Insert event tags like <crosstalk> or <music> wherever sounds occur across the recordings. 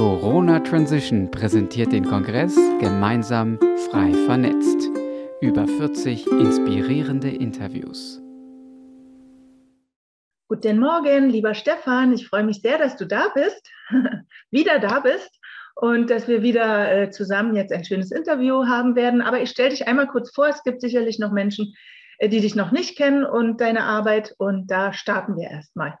Corona Transition präsentiert den Kongress gemeinsam frei vernetzt. Über 40 inspirierende Interviews. Guten Morgen, lieber Stefan. Ich freue mich sehr, dass du da bist, <laughs> wieder da bist und dass wir wieder äh, zusammen jetzt ein schönes Interview haben werden. Aber ich stelle dich einmal kurz vor. Es gibt sicherlich noch Menschen, äh, die dich noch nicht kennen und deine Arbeit. Und da starten wir erstmal.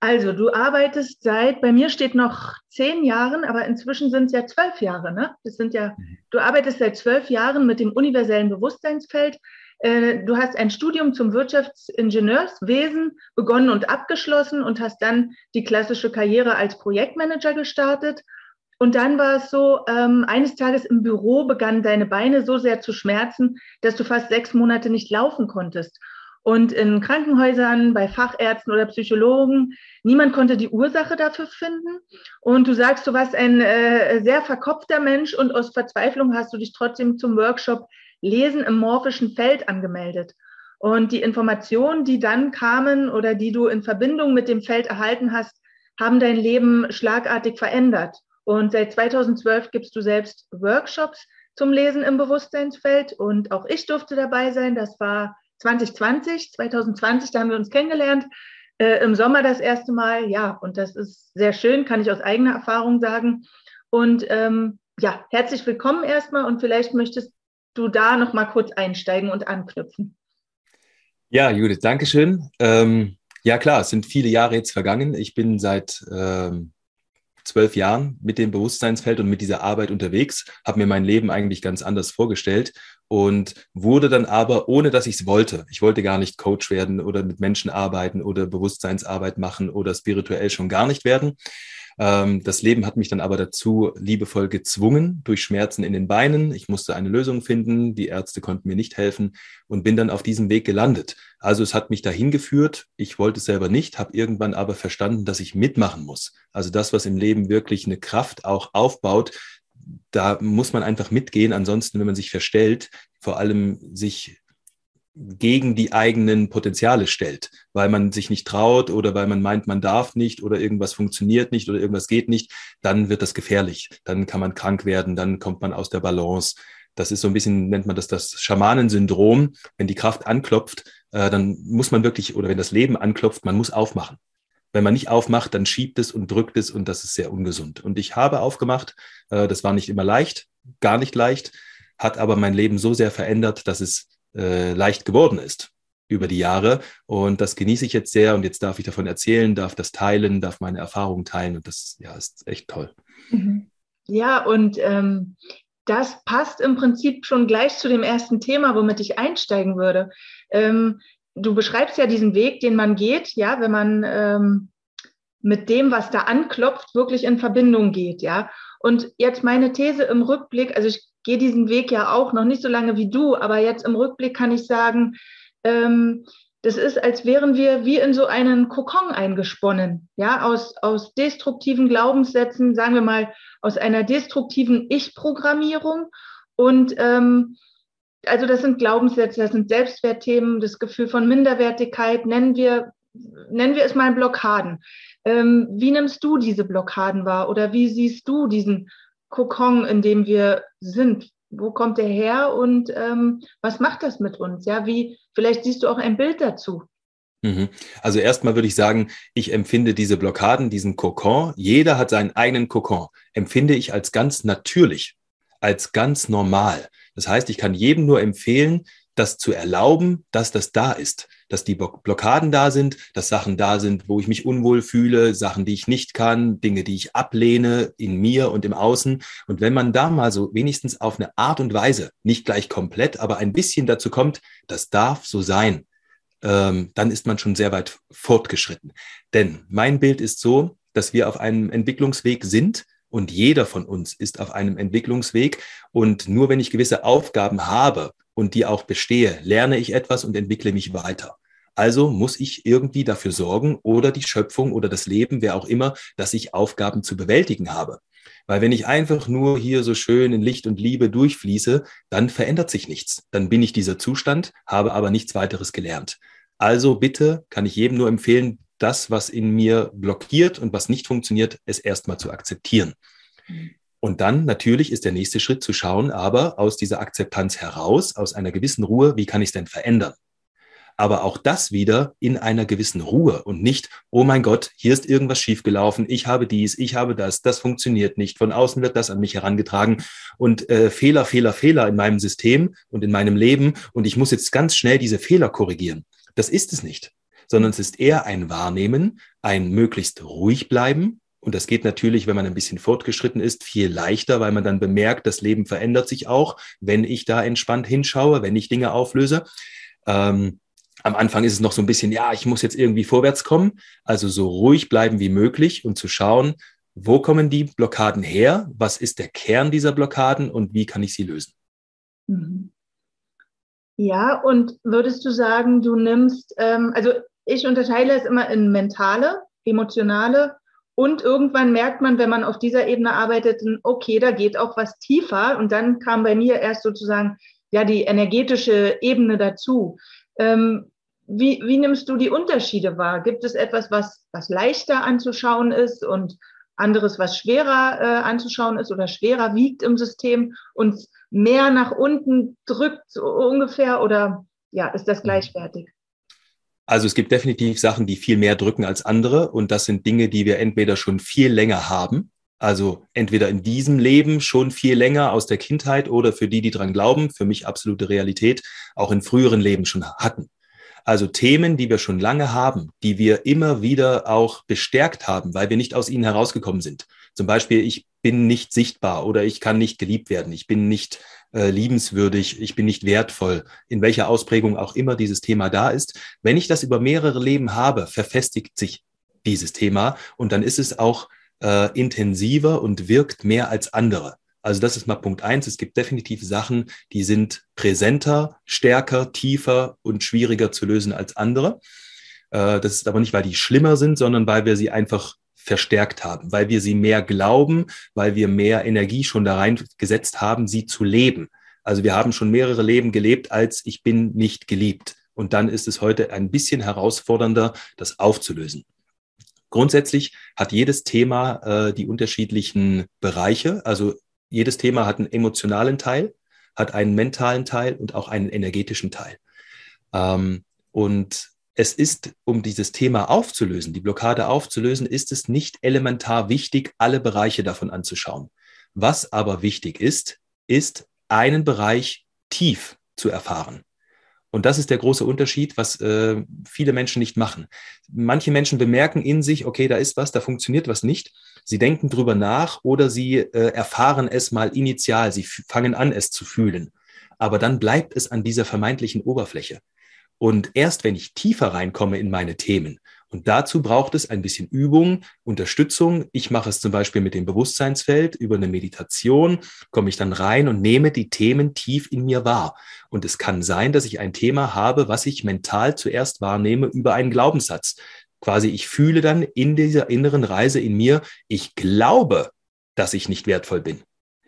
Also, du arbeitest seit, bei mir steht noch zehn Jahren, aber inzwischen sind es ja zwölf Jahre, ne? Das sind ja, mhm. du arbeitest seit zwölf Jahren mit dem universellen Bewusstseinsfeld. Äh, du hast ein Studium zum Wirtschaftsingenieurswesen begonnen und abgeschlossen und hast dann die klassische Karriere als Projektmanager gestartet. Und dann war es so, ähm, eines Tages im Büro begannen deine Beine so sehr zu schmerzen, dass du fast sechs Monate nicht laufen konntest. Und in Krankenhäusern, bei Fachärzten oder Psychologen, niemand konnte die Ursache dafür finden. Und du sagst, du warst ein äh, sehr verkopfter Mensch und aus Verzweiflung hast du dich trotzdem zum Workshop Lesen im morphischen Feld angemeldet. Und die Informationen, die dann kamen oder die du in Verbindung mit dem Feld erhalten hast, haben dein Leben schlagartig verändert. Und seit 2012 gibst du selbst Workshops zum Lesen im Bewusstseinsfeld. Und auch ich durfte dabei sein. Das war 2020, 2020, da haben wir uns kennengelernt. Äh, Im Sommer das erste Mal, ja, und das ist sehr schön, kann ich aus eigener Erfahrung sagen. Und ähm, ja, herzlich willkommen erstmal und vielleicht möchtest du da noch mal kurz einsteigen und anknüpfen. Ja, Judith, Dankeschön. Ähm, ja, klar, es sind viele Jahre jetzt vergangen. Ich bin seit ähm, zwölf Jahren mit dem Bewusstseinsfeld und mit dieser Arbeit unterwegs, habe mir mein Leben eigentlich ganz anders vorgestellt und wurde dann aber, ohne dass ich es wollte, ich wollte gar nicht Coach werden oder mit Menschen arbeiten oder Bewusstseinsarbeit machen oder spirituell schon gar nicht werden, ähm, das Leben hat mich dann aber dazu liebevoll gezwungen durch Schmerzen in den Beinen. Ich musste eine Lösung finden. Die Ärzte konnten mir nicht helfen und bin dann auf diesem Weg gelandet. Also es hat mich dahin geführt. Ich wollte es selber nicht, habe irgendwann aber verstanden, dass ich mitmachen muss. Also das, was im Leben wirklich eine Kraft auch aufbaut, da muss man einfach mitgehen. Ansonsten, wenn man sich verstellt, vor allem sich gegen die eigenen Potenziale stellt, weil man sich nicht traut oder weil man meint, man darf nicht oder irgendwas funktioniert nicht oder irgendwas geht nicht, dann wird das gefährlich. Dann kann man krank werden, dann kommt man aus der Balance. Das ist so ein bisschen, nennt man das das Schamanensyndrom. Wenn die Kraft anklopft, äh, dann muss man wirklich, oder wenn das Leben anklopft, man muss aufmachen. Wenn man nicht aufmacht, dann schiebt es und drückt es und das ist sehr ungesund. Und ich habe aufgemacht, äh, das war nicht immer leicht, gar nicht leicht, hat aber mein Leben so sehr verändert, dass es äh, leicht geworden ist über die Jahre. Und das genieße ich jetzt sehr. Und jetzt darf ich davon erzählen, darf das teilen, darf meine Erfahrungen teilen. Und das ja, ist echt toll. Mhm. Ja, und ähm, das passt im Prinzip schon gleich zu dem ersten Thema, womit ich einsteigen würde. Ähm, du beschreibst ja diesen Weg, den man geht, ja, wenn man ähm, mit dem, was da anklopft, wirklich in Verbindung geht, ja. Und jetzt meine These im Rückblick, also ich gehe diesen Weg ja auch noch nicht so lange wie du, aber jetzt im Rückblick kann ich sagen, ähm, das ist, als wären wir wie in so einen Kokon eingesponnen, ja, aus, aus destruktiven Glaubenssätzen, sagen wir mal, aus einer destruktiven Ich-Programmierung. Und ähm, also das sind Glaubenssätze, das sind Selbstwertthemen, das Gefühl von Minderwertigkeit, nennen wir, nennen wir es mal Blockaden. Ähm, wie nimmst du diese Blockaden wahr oder wie siehst du diesen Kokon, in dem wir sind. Wo kommt der her und ähm, was macht das mit uns? Ja, wie, vielleicht siehst du auch ein Bild dazu. Mhm. Also erstmal würde ich sagen, ich empfinde diese Blockaden, diesen Kokon, jeder hat seinen eigenen Kokon, empfinde ich als ganz natürlich, als ganz normal. Das heißt, ich kann jedem nur empfehlen, das zu erlauben, dass das da ist dass die Blockaden da sind, dass Sachen da sind, wo ich mich unwohl fühle, Sachen, die ich nicht kann, Dinge, die ich ablehne in mir und im Außen. Und wenn man da mal so wenigstens auf eine Art und Weise, nicht gleich komplett, aber ein bisschen dazu kommt, das darf so sein, ähm, dann ist man schon sehr weit fortgeschritten. Denn mein Bild ist so, dass wir auf einem Entwicklungsweg sind, und jeder von uns ist auf einem Entwicklungsweg. Und nur wenn ich gewisse Aufgaben habe und die auch bestehe, lerne ich etwas und entwickle mich weiter. Also muss ich irgendwie dafür sorgen oder die Schöpfung oder das Leben, wer auch immer, dass ich Aufgaben zu bewältigen habe. Weil wenn ich einfach nur hier so schön in Licht und Liebe durchfließe, dann verändert sich nichts. Dann bin ich dieser Zustand, habe aber nichts weiteres gelernt. Also bitte kann ich jedem nur empfehlen, das, was in mir blockiert und was nicht funktioniert, es erstmal zu akzeptieren. Und dann natürlich ist der nächste Schritt zu schauen, aber aus dieser Akzeptanz heraus, aus einer gewissen Ruhe, wie kann ich es denn verändern? aber auch das wieder in einer gewissen Ruhe und nicht, oh mein Gott, hier ist irgendwas schiefgelaufen, ich habe dies, ich habe das, das funktioniert nicht, von außen wird das an mich herangetragen und äh, Fehler, Fehler, Fehler in meinem System und in meinem Leben und ich muss jetzt ganz schnell diese Fehler korrigieren. Das ist es nicht, sondern es ist eher ein Wahrnehmen, ein möglichst ruhig bleiben, und das geht natürlich, wenn man ein bisschen fortgeschritten ist, viel leichter, weil man dann bemerkt, das Leben verändert sich auch, wenn ich da entspannt hinschaue, wenn ich Dinge auflöse. Ähm, am Anfang ist es noch so ein bisschen, ja, ich muss jetzt irgendwie vorwärts kommen. Also so ruhig bleiben wie möglich und zu schauen, wo kommen die Blockaden her? Was ist der Kern dieser Blockaden und wie kann ich sie lösen? Mhm. Ja, und würdest du sagen, du nimmst, ähm, also ich unterteile es immer in mentale, emotionale und irgendwann merkt man, wenn man auf dieser Ebene arbeitet, okay, da geht auch was tiefer. Und dann kam bei mir erst sozusagen ja die energetische Ebene dazu. Ähm, wie, wie nimmst du die Unterschiede wahr? Gibt es etwas, was, was leichter anzuschauen ist und anderes, was schwerer äh, anzuschauen ist oder schwerer wiegt im System und mehr nach unten drückt so ungefähr? Oder ja, ist das gleichwertig? Also es gibt definitiv Sachen, die viel mehr drücken als andere und das sind Dinge, die wir entweder schon viel länger haben, also entweder in diesem Leben schon viel länger aus der Kindheit oder für die, die dran glauben, für mich absolute Realität, auch in früheren Leben schon hatten. Also Themen, die wir schon lange haben, die wir immer wieder auch bestärkt haben, weil wir nicht aus ihnen herausgekommen sind. Zum Beispiel, ich bin nicht sichtbar oder ich kann nicht geliebt werden, ich bin nicht äh, liebenswürdig, ich bin nicht wertvoll, in welcher Ausprägung auch immer dieses Thema da ist. Wenn ich das über mehrere Leben habe, verfestigt sich dieses Thema und dann ist es auch äh, intensiver und wirkt mehr als andere. Also das ist mal Punkt eins. Es gibt definitiv Sachen, die sind präsenter, stärker, tiefer und schwieriger zu lösen als andere. Äh, das ist aber nicht, weil die schlimmer sind, sondern weil wir sie einfach verstärkt haben, weil wir sie mehr glauben, weil wir mehr Energie schon da reingesetzt haben, sie zu leben. Also wir haben schon mehrere Leben gelebt, als ich bin nicht geliebt. Und dann ist es heute ein bisschen herausfordernder, das aufzulösen. Grundsätzlich hat jedes Thema äh, die unterschiedlichen Bereiche. Also jedes Thema hat einen emotionalen Teil, hat einen mentalen Teil und auch einen energetischen Teil. Ähm, und es ist, um dieses Thema aufzulösen, die Blockade aufzulösen, ist es nicht elementar wichtig, alle Bereiche davon anzuschauen. Was aber wichtig ist, ist einen Bereich tief zu erfahren. Und das ist der große Unterschied, was äh, viele Menschen nicht machen. Manche Menschen bemerken in sich, okay, da ist was, da funktioniert was nicht. Sie denken drüber nach oder sie äh, erfahren es mal initial. Sie fangen an, es zu fühlen. Aber dann bleibt es an dieser vermeintlichen Oberfläche. Und erst wenn ich tiefer reinkomme in meine Themen, und dazu braucht es ein bisschen Übung, Unterstützung. Ich mache es zum Beispiel mit dem Bewusstseinsfeld. Über eine Meditation komme ich dann rein und nehme die Themen tief in mir wahr. Und es kann sein, dass ich ein Thema habe, was ich mental zuerst wahrnehme über einen Glaubenssatz. Quasi, ich fühle dann in dieser inneren Reise in mir, ich glaube, dass ich nicht wertvoll bin.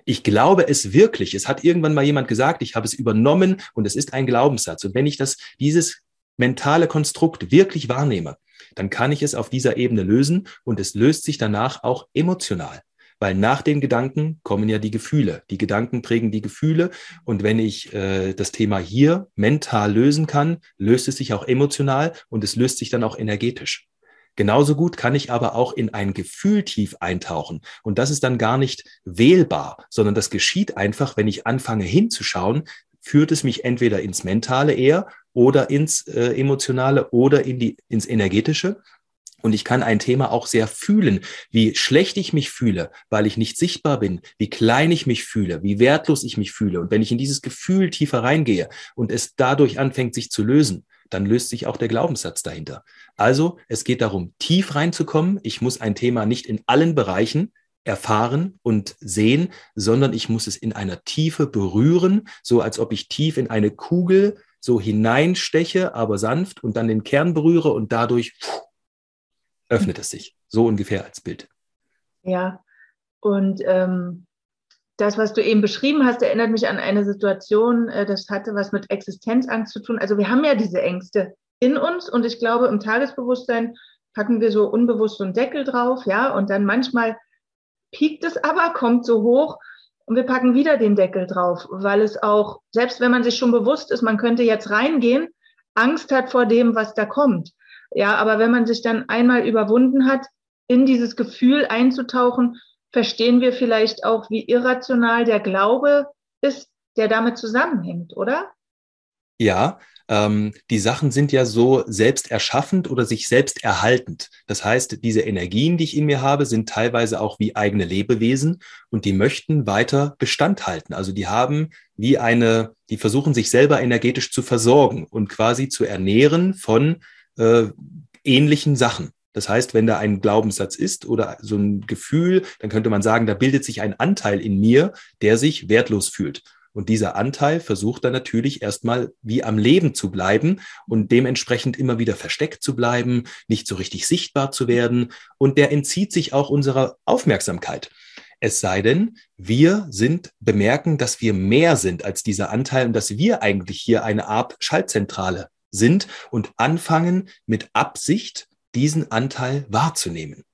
Ich glaube es wirklich. Es hat irgendwann mal jemand gesagt, ich habe es übernommen und es ist ein Glaubenssatz. Und wenn ich das, dieses mentale Konstrukt wirklich wahrnehme, dann kann ich es auf dieser Ebene lösen und es löst sich danach auch emotional. Weil nach den Gedanken kommen ja die Gefühle. Die Gedanken prägen die Gefühle. Und wenn ich äh, das Thema hier mental lösen kann, löst es sich auch emotional und es löst sich dann auch energetisch. Genauso gut kann ich aber auch in ein Gefühl tief eintauchen. Und das ist dann gar nicht wählbar, sondern das geschieht einfach, wenn ich anfange hinzuschauen, führt es mich entweder ins Mentale eher oder ins äh, Emotionale oder in die, ins Energetische. Und ich kann ein Thema auch sehr fühlen, wie schlecht ich mich fühle, weil ich nicht sichtbar bin, wie klein ich mich fühle, wie wertlos ich mich fühle. Und wenn ich in dieses Gefühl tiefer reingehe und es dadurch anfängt, sich zu lösen, dann löst sich auch der Glaubenssatz dahinter. Also es geht darum, tief reinzukommen. Ich muss ein Thema nicht in allen Bereichen erfahren und sehen, sondern ich muss es in einer Tiefe berühren, so als ob ich tief in eine Kugel so hineinsteche, aber sanft und dann den Kern berühre und dadurch öffnet es sich. So ungefähr als Bild. Ja, und ähm, das, was du eben beschrieben hast, erinnert mich an eine Situation, äh, das hatte was mit Existenzangst zu tun. Also wir haben ja diese Ängste in uns und ich glaube, im Tagesbewusstsein packen wir so unbewusst so einen Deckel drauf, ja, und dann manchmal piekt es aber, <laughs> kommt so hoch und wir packen wieder den Deckel drauf, weil es auch, selbst wenn man sich schon bewusst ist, man könnte jetzt reingehen, Angst hat vor dem, was da kommt. Ja, aber wenn man sich dann einmal überwunden hat, in dieses Gefühl einzutauchen, verstehen wir vielleicht auch, wie irrational der Glaube ist, der damit zusammenhängt, oder? Ja, ähm, die Sachen sind ja so selbst erschaffend oder sich selbst erhaltend. Das heißt, diese Energien, die ich in mir habe, sind teilweise auch wie eigene Lebewesen und die möchten weiter Bestand halten. Also die haben wie eine, die versuchen sich selber energetisch zu versorgen und quasi zu ernähren von äh, ähnlichen Sachen. Das heißt, wenn da ein Glaubenssatz ist oder so ein Gefühl, dann könnte man sagen, da bildet sich ein Anteil in mir, der sich wertlos fühlt. Und dieser Anteil versucht dann natürlich erstmal wie am Leben zu bleiben und dementsprechend immer wieder versteckt zu bleiben, nicht so richtig sichtbar zu werden. Und der entzieht sich auch unserer Aufmerksamkeit. Es sei denn, wir sind, bemerken, dass wir mehr sind als dieser Anteil und dass wir eigentlich hier eine Art Schaltzentrale sind und anfangen mit Absicht diesen Anteil wahrzunehmen.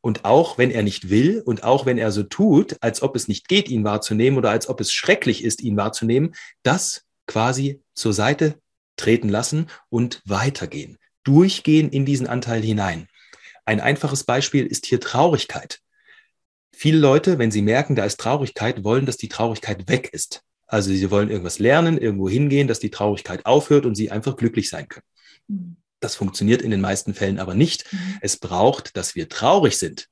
Und auch wenn er nicht will und auch wenn er so tut, als ob es nicht geht, ihn wahrzunehmen oder als ob es schrecklich ist, ihn wahrzunehmen, das quasi zur Seite treten lassen und weitergehen. Durchgehen in diesen Anteil hinein. Ein einfaches Beispiel ist hier Traurigkeit. Viele Leute, wenn sie merken, da ist Traurigkeit, wollen, dass die Traurigkeit weg ist. Also sie wollen irgendwas lernen, irgendwo hingehen, dass die Traurigkeit aufhört und sie einfach glücklich sein können. Das funktioniert in den meisten Fällen aber nicht. Mhm. Es braucht, dass wir traurig sind.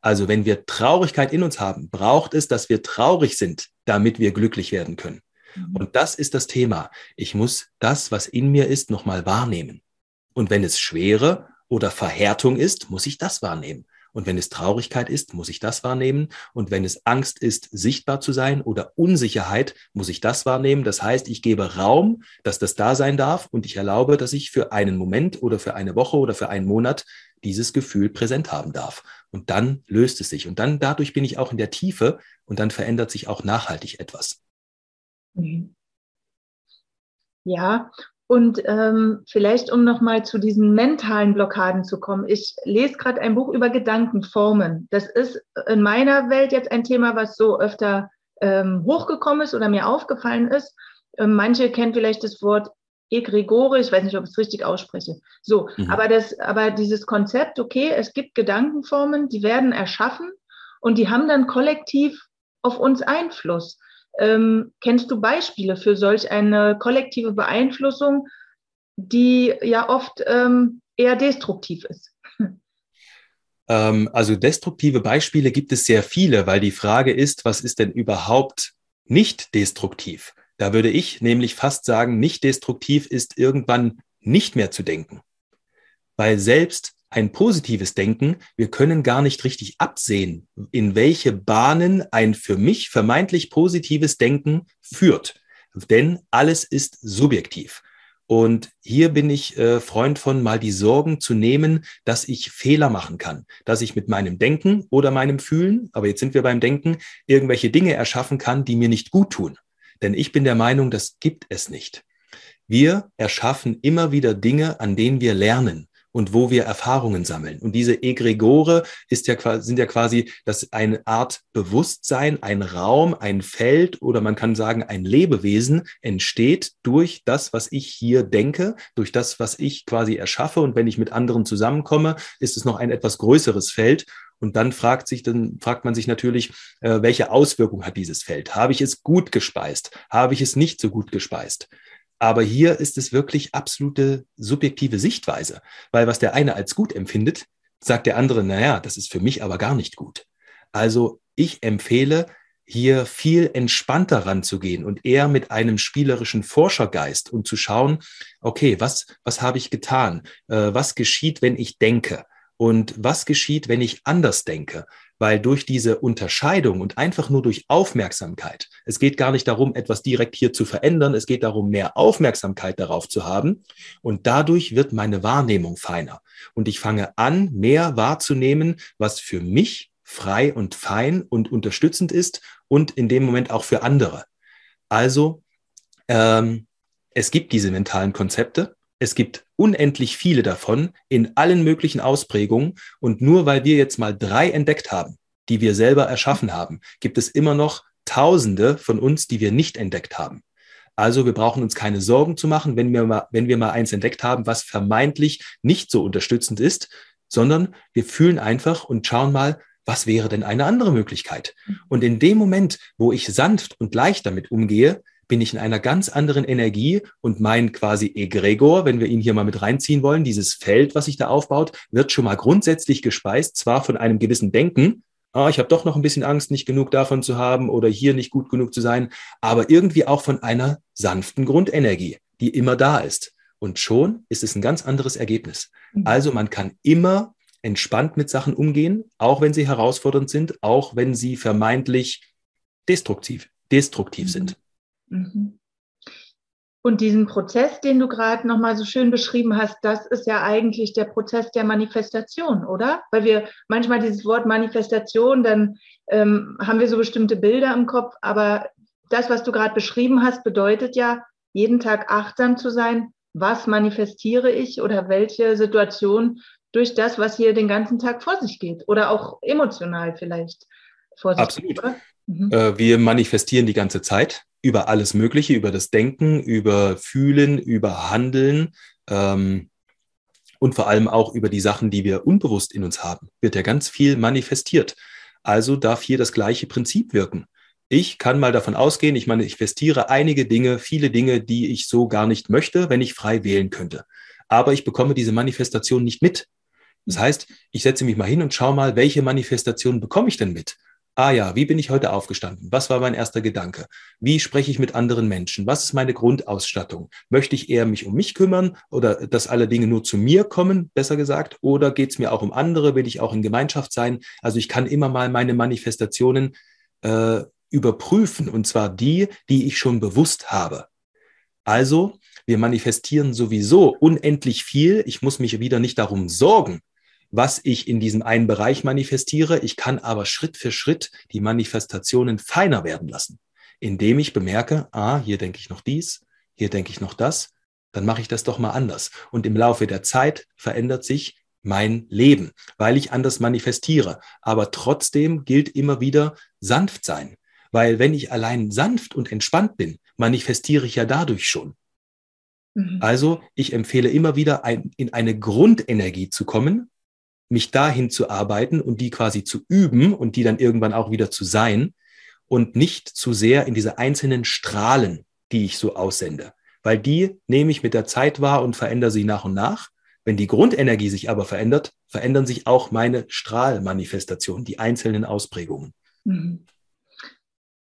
Also wenn wir Traurigkeit in uns haben, braucht es, dass wir traurig sind, damit wir glücklich werden können. Mhm. Und das ist das Thema. Ich muss das, was in mir ist, nochmal wahrnehmen. Und wenn es Schwere oder Verhärtung ist, muss ich das wahrnehmen. Und wenn es Traurigkeit ist, muss ich das wahrnehmen. Und wenn es Angst ist, sichtbar zu sein oder Unsicherheit, muss ich das wahrnehmen. Das heißt, ich gebe Raum, dass das da sein darf und ich erlaube, dass ich für einen Moment oder für eine Woche oder für einen Monat dieses Gefühl präsent haben darf. Und dann löst es sich. Und dann dadurch bin ich auch in der Tiefe und dann verändert sich auch nachhaltig etwas. Mhm. Ja, und ähm, vielleicht, um nochmal zu diesen mentalen Blockaden zu kommen. Ich lese gerade ein Buch über Gedankenformen. Das ist in meiner Welt jetzt ein Thema, was so öfter ähm, hochgekommen ist oder mir aufgefallen ist. Ähm, manche kennen vielleicht das Wort Egregore, ich weiß nicht, ob ich es richtig ausspreche. So, mhm. aber, das, aber dieses Konzept, okay, es gibt Gedankenformen, die werden erschaffen und die haben dann kollektiv auf uns Einfluss. Ähm, kennst du Beispiele für solch eine kollektive Beeinflussung, die ja oft ähm, eher destruktiv ist? <laughs> Ähm, also destruktive Beispiele gibt es sehr viele, weil die Frage ist, was ist denn überhaupt nicht destruktiv? Da würde ich nämlich fast sagen, nicht destruktiv ist irgendwann nicht mehr zu denken. Weil selbst ein positives Denken, wir können gar nicht richtig absehen, in welche Bahnen ein für mich vermeintlich positives Denken führt. Denn alles ist subjektiv. Und hier bin ich äh, Freund von, mal die Sorgen zu nehmen, dass ich Fehler machen kann, dass ich mit meinem Denken oder meinem Fühlen, aber jetzt sind wir beim Denken, irgendwelche Dinge erschaffen kann, die mir nicht gut tun. Denn ich bin der Meinung, das gibt es nicht. Wir erschaffen immer wieder Dinge, an denen wir lernen und wo wir Erfahrungen sammeln. Und diese Egregore ist ja, sind ja quasi das eine Art Bewusstsein, ein Raum, ein Feld oder man kann sagen, ein Lebewesen entsteht durch das, was ich hier denke, durch das, was ich quasi erschaffe. Und wenn ich mit anderen zusammenkomme, ist es noch ein etwas größeres Feld. Und dann fragt sich, dann fragt man sich natürlich, äh, welche Auswirkung hat dieses Feld? Habe ich es gut gespeist? Habe ich es nicht so gut gespeist? Aber hier ist es wirklich absolute subjektive Sichtweise, weil was der eine als gut empfindet, sagt der andere, naja, das ist für mich aber gar nicht gut. Also ich empfehle, hier viel entspannter ranzugehen und eher mit einem spielerischen Forschergeist und zu schauen, okay, was, was habe ich getan? Äh, was geschieht, wenn ich denke? Und was geschieht, wenn ich anders denke? Weil durch diese Unterscheidung und einfach nur durch Aufmerksamkeit, es geht gar nicht darum, etwas direkt hier zu verändern, es geht darum, mehr Aufmerksamkeit darauf zu haben und dadurch wird meine Wahrnehmung feiner und ich fange an, mehr wahrzunehmen, was für mich frei und fein und unterstützend ist und in dem Moment auch für andere. Also ähm, es gibt diese mentalen Konzepte Es gibt unendlich viele davon in allen möglichen Ausprägungen. Und nur weil wir jetzt mal drei entdeckt haben, die wir selber erschaffen haben, gibt es immer noch Tausende von uns, die wir nicht entdeckt haben. Also wir brauchen uns keine Sorgen zu machen, wenn wir mal, wenn wir mal eins entdeckt haben, was vermeintlich nicht so unterstützend ist, sondern wir fühlen einfach und schauen mal, was wäre denn eine andere Möglichkeit? Und in dem Moment, wo ich sanft und leicht damit umgehe, bin ich in einer ganz anderen Energie und mein quasi Egregor, wenn wir ihn hier mal mit reinziehen wollen, dieses Feld, was sich da aufbaut, wird schon mal grundsätzlich gespeist, zwar von einem gewissen Denken, ah, ich habe doch noch ein bisschen Angst, nicht genug davon zu haben oder hier nicht gut genug zu sein, aber irgendwie auch von einer sanften Grundenergie, die immer da ist. Und schon ist es ein ganz anderes Ergebnis. Mhm. Also man kann immer entspannt mit Sachen umgehen, auch wenn sie herausfordernd sind, auch wenn sie vermeintlich destruktiv, destruktiv mhm. sind. Mhm. Und diesen Prozess, den du gerade nochmal so schön beschrieben hast, das ist ja eigentlich der Prozess der Manifestation, oder? Weil wir manchmal dieses Wort Manifestation, dann ähm, haben wir so bestimmte Bilder im Kopf, aber das, was du gerade beschrieben hast, bedeutet ja, jeden Tag achtsam zu sein, was manifestiere ich oder welche Situation durch das, was hier den ganzen Tag vor sich geht oder auch emotional vielleicht vor sich Absolut. geht. Mhm. Äh, wir manifestieren die ganze Zeit über alles Mögliche, über das Denken, über Fühlen, über Handeln ähm, und vor allem auch über die Sachen, die wir unbewusst in uns haben, wird ja ganz viel manifestiert. Also darf hier das gleiche Prinzip wirken. Ich kann mal davon ausgehen, ich manifestiere einige Dinge, viele Dinge, die ich so gar nicht möchte, wenn ich frei wählen könnte. Aber ich bekomme diese Manifestation nicht mit. Das heißt, ich setze mich mal hin und schaue mal, welche Manifestationen bekomme ich denn mit? Ah ja, wie bin ich heute aufgestanden? Was war mein erster Gedanke? Wie spreche ich mit anderen Menschen? Was ist meine Grundausstattung? Möchte ich eher mich um mich kümmern oder dass alle Dinge nur zu mir kommen, besser gesagt? Oder geht es mir auch um andere? Will ich auch in Gemeinschaft sein? Also ich kann immer mal meine Manifestationen äh, überprüfen und zwar die, die ich schon bewusst habe. Also wir manifestieren sowieso unendlich viel. Ich muss mich wieder nicht darum sorgen, was ich in diesem einen Bereich manifestiere. Ich kann aber Schritt für Schritt die Manifestationen feiner werden lassen, indem ich bemerke, ah, hier denke ich noch dies, hier denke ich noch das, dann mache ich das doch mal anders. Und im Laufe der Zeit verändert sich mein Leben, weil ich anders manifestiere. Aber trotzdem gilt immer wieder sanft sein, weil wenn ich allein sanft und entspannt bin, manifestiere ich ja dadurch schon. Mhm. Also ich empfehle immer wieder ein, in eine Grundenergie zu kommen, mich dahin zu arbeiten und die quasi zu üben und die dann irgendwann auch wieder zu sein und nicht zu sehr in diese einzelnen Strahlen, die ich so aussende. Weil die nehme ich mit der Zeit wahr und verändere sie nach und nach. Wenn die Grundenergie sich aber verändert, verändern sich auch meine Strahlmanifestationen, die einzelnen Ausprägungen. Mhm.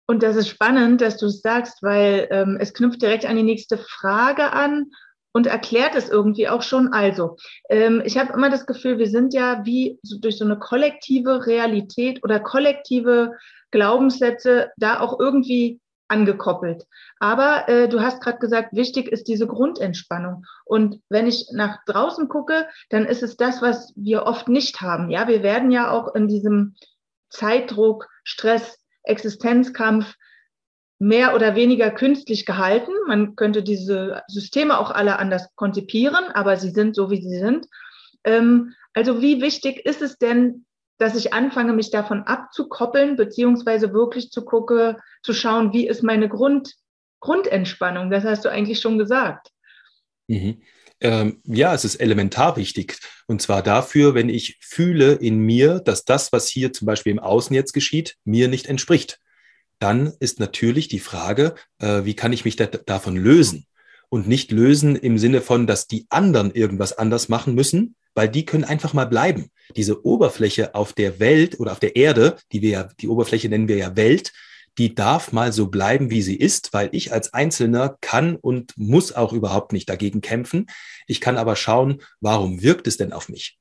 Und das ist spannend, dass du es sagst, weil ähm, es knüpft direkt an die nächste Frage an und erklärt es irgendwie auch schon. Also, ähm, ich habe immer das Gefühl, wir sind ja wie so durch so eine kollektive Realität oder kollektive Glaubenssätze da auch irgendwie angekoppelt. Aber äh, du hast gerade gesagt, wichtig ist diese Grundentspannung. Und wenn ich nach draußen gucke, dann ist es das, was wir oft nicht haben. Ja, wir werden ja auch in diesem Zeitdruck, Stress, Existenzkampf mehr oder weniger künstlich gehalten. Man könnte diese Systeme auch alle anders konzipieren, aber sie sind so, wie sie sind. Ähm, also wie wichtig ist es denn, dass ich anfange, mich davon abzukoppeln, beziehungsweise wirklich zu gucke, zu schauen, wie ist meine Grund, Grundentspannung? Das hast du eigentlich schon gesagt. Mhm. Ähm, ja, es ist elementar wichtig. Und zwar dafür, wenn ich fühle in mir, dass das, was hier zum Beispiel im Außen jetzt geschieht, mir nicht entspricht dann ist natürlich die Frage, äh, wie kann ich mich da, davon lösen? Und nicht lösen im Sinne von, dass die anderen irgendwas anders machen müssen, weil die können einfach mal bleiben. Diese Oberfläche auf der Welt oder auf der Erde, die wir ja, die Oberfläche nennen wir ja Welt, die darf mal so bleiben, wie sie ist, weil ich als Einzelner kann und muss auch überhaupt nicht dagegen kämpfen. Ich kann aber schauen, warum wirkt es denn auf mich?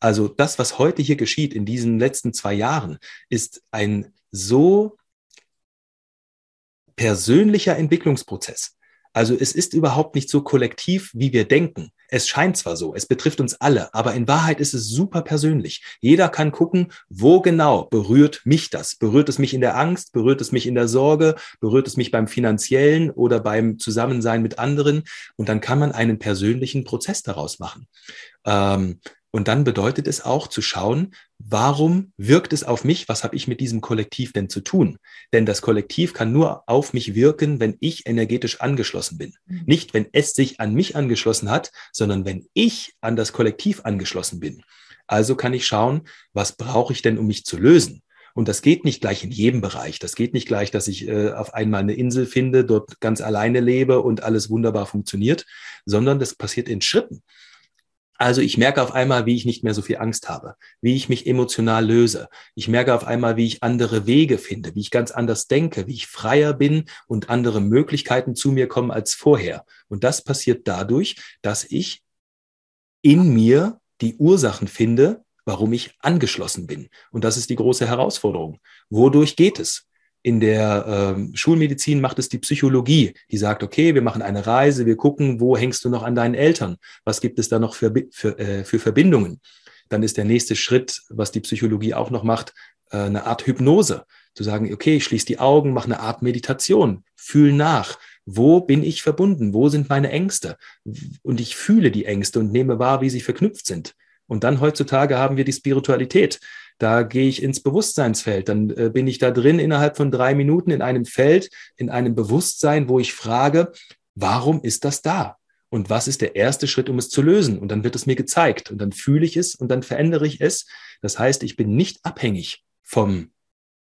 Also das, was heute hier geschieht in diesen letzten zwei Jahren, ist ein so persönlicher Entwicklungsprozess. Also es ist überhaupt nicht so kollektiv, wie wir denken. Es scheint zwar so, es betrifft uns alle, aber in Wahrheit ist es super persönlich. Jeder kann gucken, wo genau berührt mich das? Berührt es mich in der Angst? Berührt es mich in der Sorge? Berührt es mich beim finanziellen oder beim Zusammensein mit anderen? Und dann kann man einen persönlichen Prozess daraus machen. Ähm, und dann bedeutet es auch zu schauen, warum wirkt es auf mich? Was habe ich mit diesem Kollektiv denn zu tun? Denn das Kollektiv kann nur auf mich wirken, wenn ich energetisch angeschlossen bin. Mhm. Nicht, wenn es sich an mich angeschlossen hat, sondern wenn ich an das Kollektiv angeschlossen bin. Also kann ich schauen, was brauche ich denn, um mich zu lösen? Und das geht nicht gleich in jedem Bereich. Das geht nicht gleich, dass ich äh, auf einmal eine Insel finde, dort ganz alleine lebe und alles wunderbar funktioniert, sondern das passiert in Schritten. Also ich merke auf einmal, wie ich nicht mehr so viel Angst habe, wie ich mich emotional löse. Ich merke auf einmal, wie ich andere Wege finde, wie ich ganz anders denke, wie ich freier bin und andere Möglichkeiten zu mir kommen als vorher. Und das passiert dadurch, dass ich in mir die Ursachen finde, warum ich angeschlossen bin. Und das ist die große Herausforderung. Wodurch geht es? In der ähm, Schulmedizin macht es die Psychologie, die sagt, okay, wir machen eine Reise, wir gucken, wo hängst du noch an deinen Eltern? Was gibt es da noch für, für, äh, für Verbindungen? Dann ist der nächste Schritt, was die Psychologie auch noch macht, äh, eine Art Hypnose. Zu sagen, okay, ich schließe die Augen, mache eine Art Meditation, fühl nach. Wo bin ich verbunden? Wo sind meine Ängste? Und ich fühle die Ängste und nehme wahr, wie sie verknüpft sind. Und dann heutzutage haben wir die Spiritualität. Da gehe ich ins Bewusstseinsfeld. Dann äh, bin ich da drin innerhalb von drei Minuten in einem Feld, in einem Bewusstsein, wo ich frage, warum ist das da? Und was ist der erste Schritt, um es zu lösen? Und dann wird es mir gezeigt und dann fühle ich es und dann verändere ich es. Das heißt, ich bin nicht abhängig vom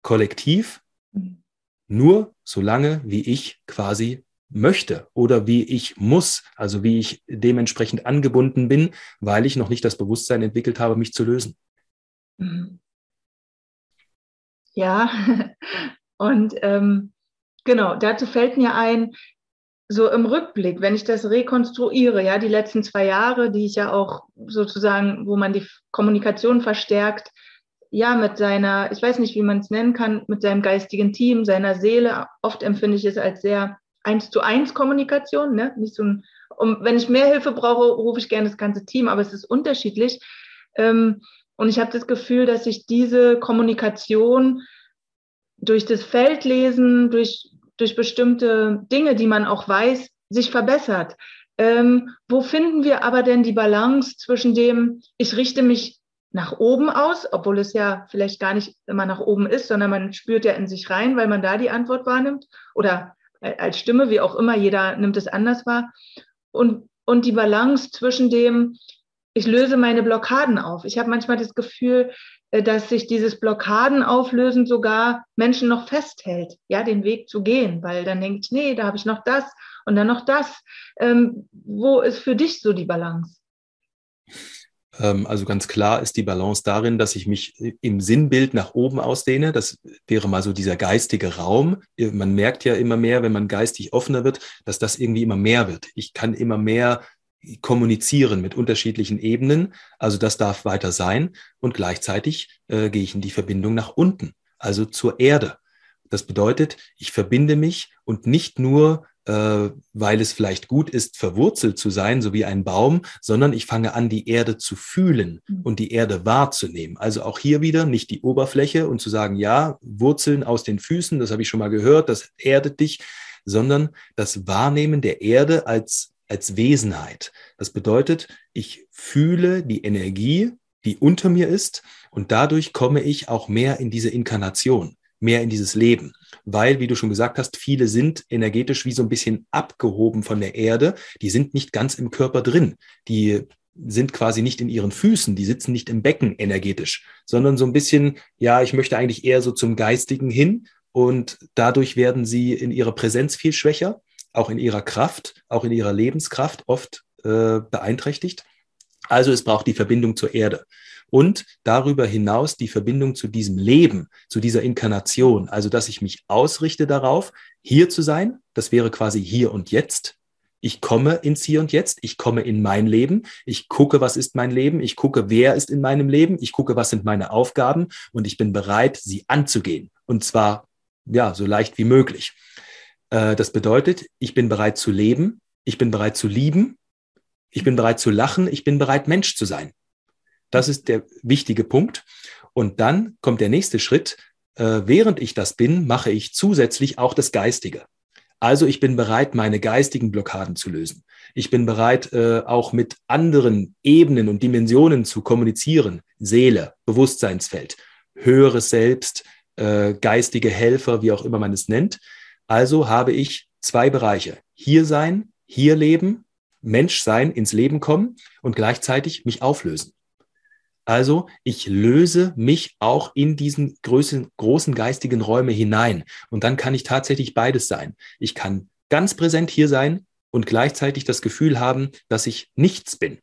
Kollektiv, mhm. nur solange wie ich quasi möchte oder wie ich muss, also wie ich dementsprechend angebunden bin, weil ich noch nicht das Bewusstsein entwickelt habe, mich zu lösen. Mhm. Ja, <laughs> und ähm, genau, dazu fällt mir ein, so im Rückblick, wenn ich das rekonstruiere, ja, die letzten zwei Jahre, die ich ja auch sozusagen, wo man die Kommunikation verstärkt, ja, mit seiner, ich weiß nicht, wie man es nennen kann, mit seinem geistigen Team, seiner Seele. Oft empfinde ich es als sehr eins zu eins Kommunikation, ne? Nicht so ein, um, wenn ich mehr Hilfe brauche, rufe ich gerne das ganze Team, aber es ist unterschiedlich. Ähm, und ich habe das Gefühl, dass sich diese Kommunikation durch das Feldlesen, durch, durch bestimmte Dinge, die man auch weiß, sich verbessert. Ähm, wo finden wir aber denn die Balance zwischen dem, ich richte mich nach oben aus, obwohl es ja vielleicht gar nicht immer nach oben ist, sondern man spürt ja in sich rein, weil man da die Antwort wahrnimmt oder als Stimme, wie auch immer, jeder nimmt es anders wahr. Und, und die Balance zwischen dem, ich löse meine Blockaden auf. Ich habe manchmal das Gefühl, äh, dass sich dieses Blockadenauflösen sogar Menschen noch festhält, ja, den Weg zu gehen, weil dann denkt, nee, da habe ich noch das und dann noch das. Ähm, wo ist für dich so die Balance? Ähm, also ganz klar ist die Balance darin, dass ich mich im Sinnbild nach oben ausdehne. Das wäre mal so dieser geistige Raum. Man merkt ja immer mehr, wenn man geistig offener wird, dass das irgendwie immer mehr wird. Ich kann immer mehr kommunizieren mit unterschiedlichen Ebenen. Also das darf weiter sein. Und gleichzeitig äh, gehe ich in die Verbindung nach unten, also zur Erde. Das bedeutet, ich verbinde mich und nicht nur, äh, weil es vielleicht gut ist, verwurzelt zu sein, so wie ein Baum, sondern ich fange an, die Erde zu fühlen mhm. und die Erde wahrzunehmen. Also auch hier wieder nicht die Oberfläche und zu sagen, ja, Wurzeln aus den Füßen, das habe ich schon mal gehört, das erdet dich, sondern das Wahrnehmen der Erde als als Wesenheit. Das bedeutet, ich fühle die Energie, die unter mir ist und dadurch komme ich auch mehr in diese Inkarnation, mehr in dieses Leben. Weil, wie du schon gesagt hast, viele sind energetisch wie so ein bisschen abgehoben von der Erde. Die sind nicht ganz im Körper drin. Die sind quasi nicht in ihren Füßen, die sitzen nicht im Becken energetisch, sondern so ein bisschen, ja, ich möchte eigentlich eher so zum Geistigen hin und dadurch werden sie in ihrer Präsenz viel schwächer auch in ihrer Kraft, auch in ihrer Lebenskraft oft äh, beeinträchtigt. Also es braucht die Verbindung zur Erde und darüber hinaus die Verbindung zu diesem Leben, zu dieser Inkarnation. Also dass ich mich ausrichte darauf, hier zu sein. Das wäre quasi hier und jetzt. Ich komme ins Hier und Jetzt, ich komme in mein Leben, ich gucke, was ist mein Leben, ich gucke, wer ist in meinem Leben, ich gucke, was sind meine Aufgaben und ich bin bereit, sie anzugehen. Und zwar, ja, so leicht wie möglich. Äh, das bedeutet, ich bin bereit zu leben, ich bin bereit zu lieben, ich bin bereit zu lachen, ich bin bereit, Mensch zu sein. Das ist der wichtige Punkt. Und dann kommt der nächste Schritt. Äh, während ich das bin, mache ich zusätzlich auch das Geistige. Also ich bin bereit, meine geistigen Blockaden zu lösen. Ich bin bereit, äh, auch mit anderen Ebenen und Dimensionen zu kommunizieren. Seele, Bewusstseinsfeld, höheres Selbst, geistige Helfer, wie auch immer man es nennt. Also habe ich zwei Bereiche. Hier sein, hier leben, Mensch sein, ins Leben kommen und gleichzeitig mich auflösen. Also ich löse mich auch in diesen großen, großen geistigen Räume hinein. Und dann kann ich tatsächlich beides sein. Ich kann ganz präsent hier sein und gleichzeitig das Gefühl haben, dass ich nichts bin.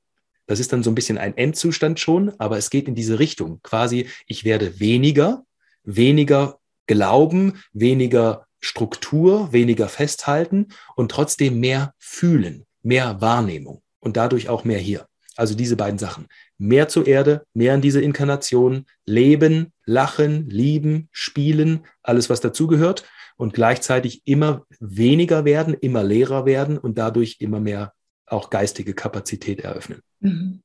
Das ist dann so ein bisschen ein Endzustand schon, aber es geht in diese Richtung. Quasi, ich werde weniger, weniger glauben, weniger Struktur, weniger festhalten und trotzdem mehr fühlen, mehr Wahrnehmung und dadurch auch mehr hier. Also diese beiden Sachen. Mehr zur Erde, mehr in diese Inkarnation, leben, lachen, lieben, spielen, alles, was dazugehört und gleichzeitig immer weniger werden, immer leerer werden und dadurch immer mehr auch geistige Kapazität eröffnen. Mhm.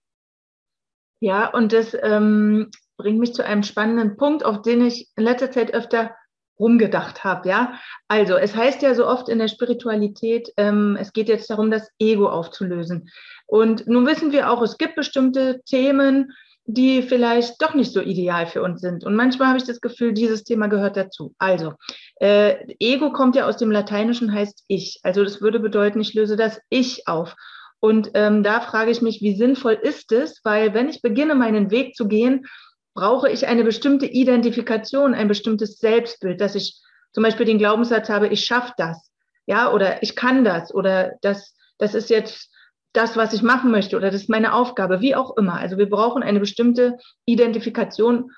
Ja, und das ähm, bringt mich zu einem spannenden Punkt, auf den ich in letzter Zeit öfter rumgedacht habe. Ja, also es heißt ja so oft in der Spiritualität, ähm, es geht jetzt darum, das Ego aufzulösen. Und nun wissen wir auch, es gibt bestimmte Themen, die vielleicht doch nicht so ideal für uns sind. Und manchmal habe ich das Gefühl, dieses Thema gehört dazu. Also, äh, Ego kommt ja aus dem Lateinischen, heißt ich. Also das würde bedeuten, ich löse das Ich auf. Und ähm, da frage ich mich, wie sinnvoll ist es? Weil wenn ich beginne, meinen Weg zu gehen, brauche ich eine bestimmte Identifikation, ein bestimmtes Selbstbild, dass ich zum Beispiel den Glaubenssatz habe, ich schaffe das, ja, oder ich kann das, oder das, das ist jetzt das, was ich machen möchte, oder das ist meine Aufgabe, wie auch immer. Also wir brauchen eine bestimmte Identifikation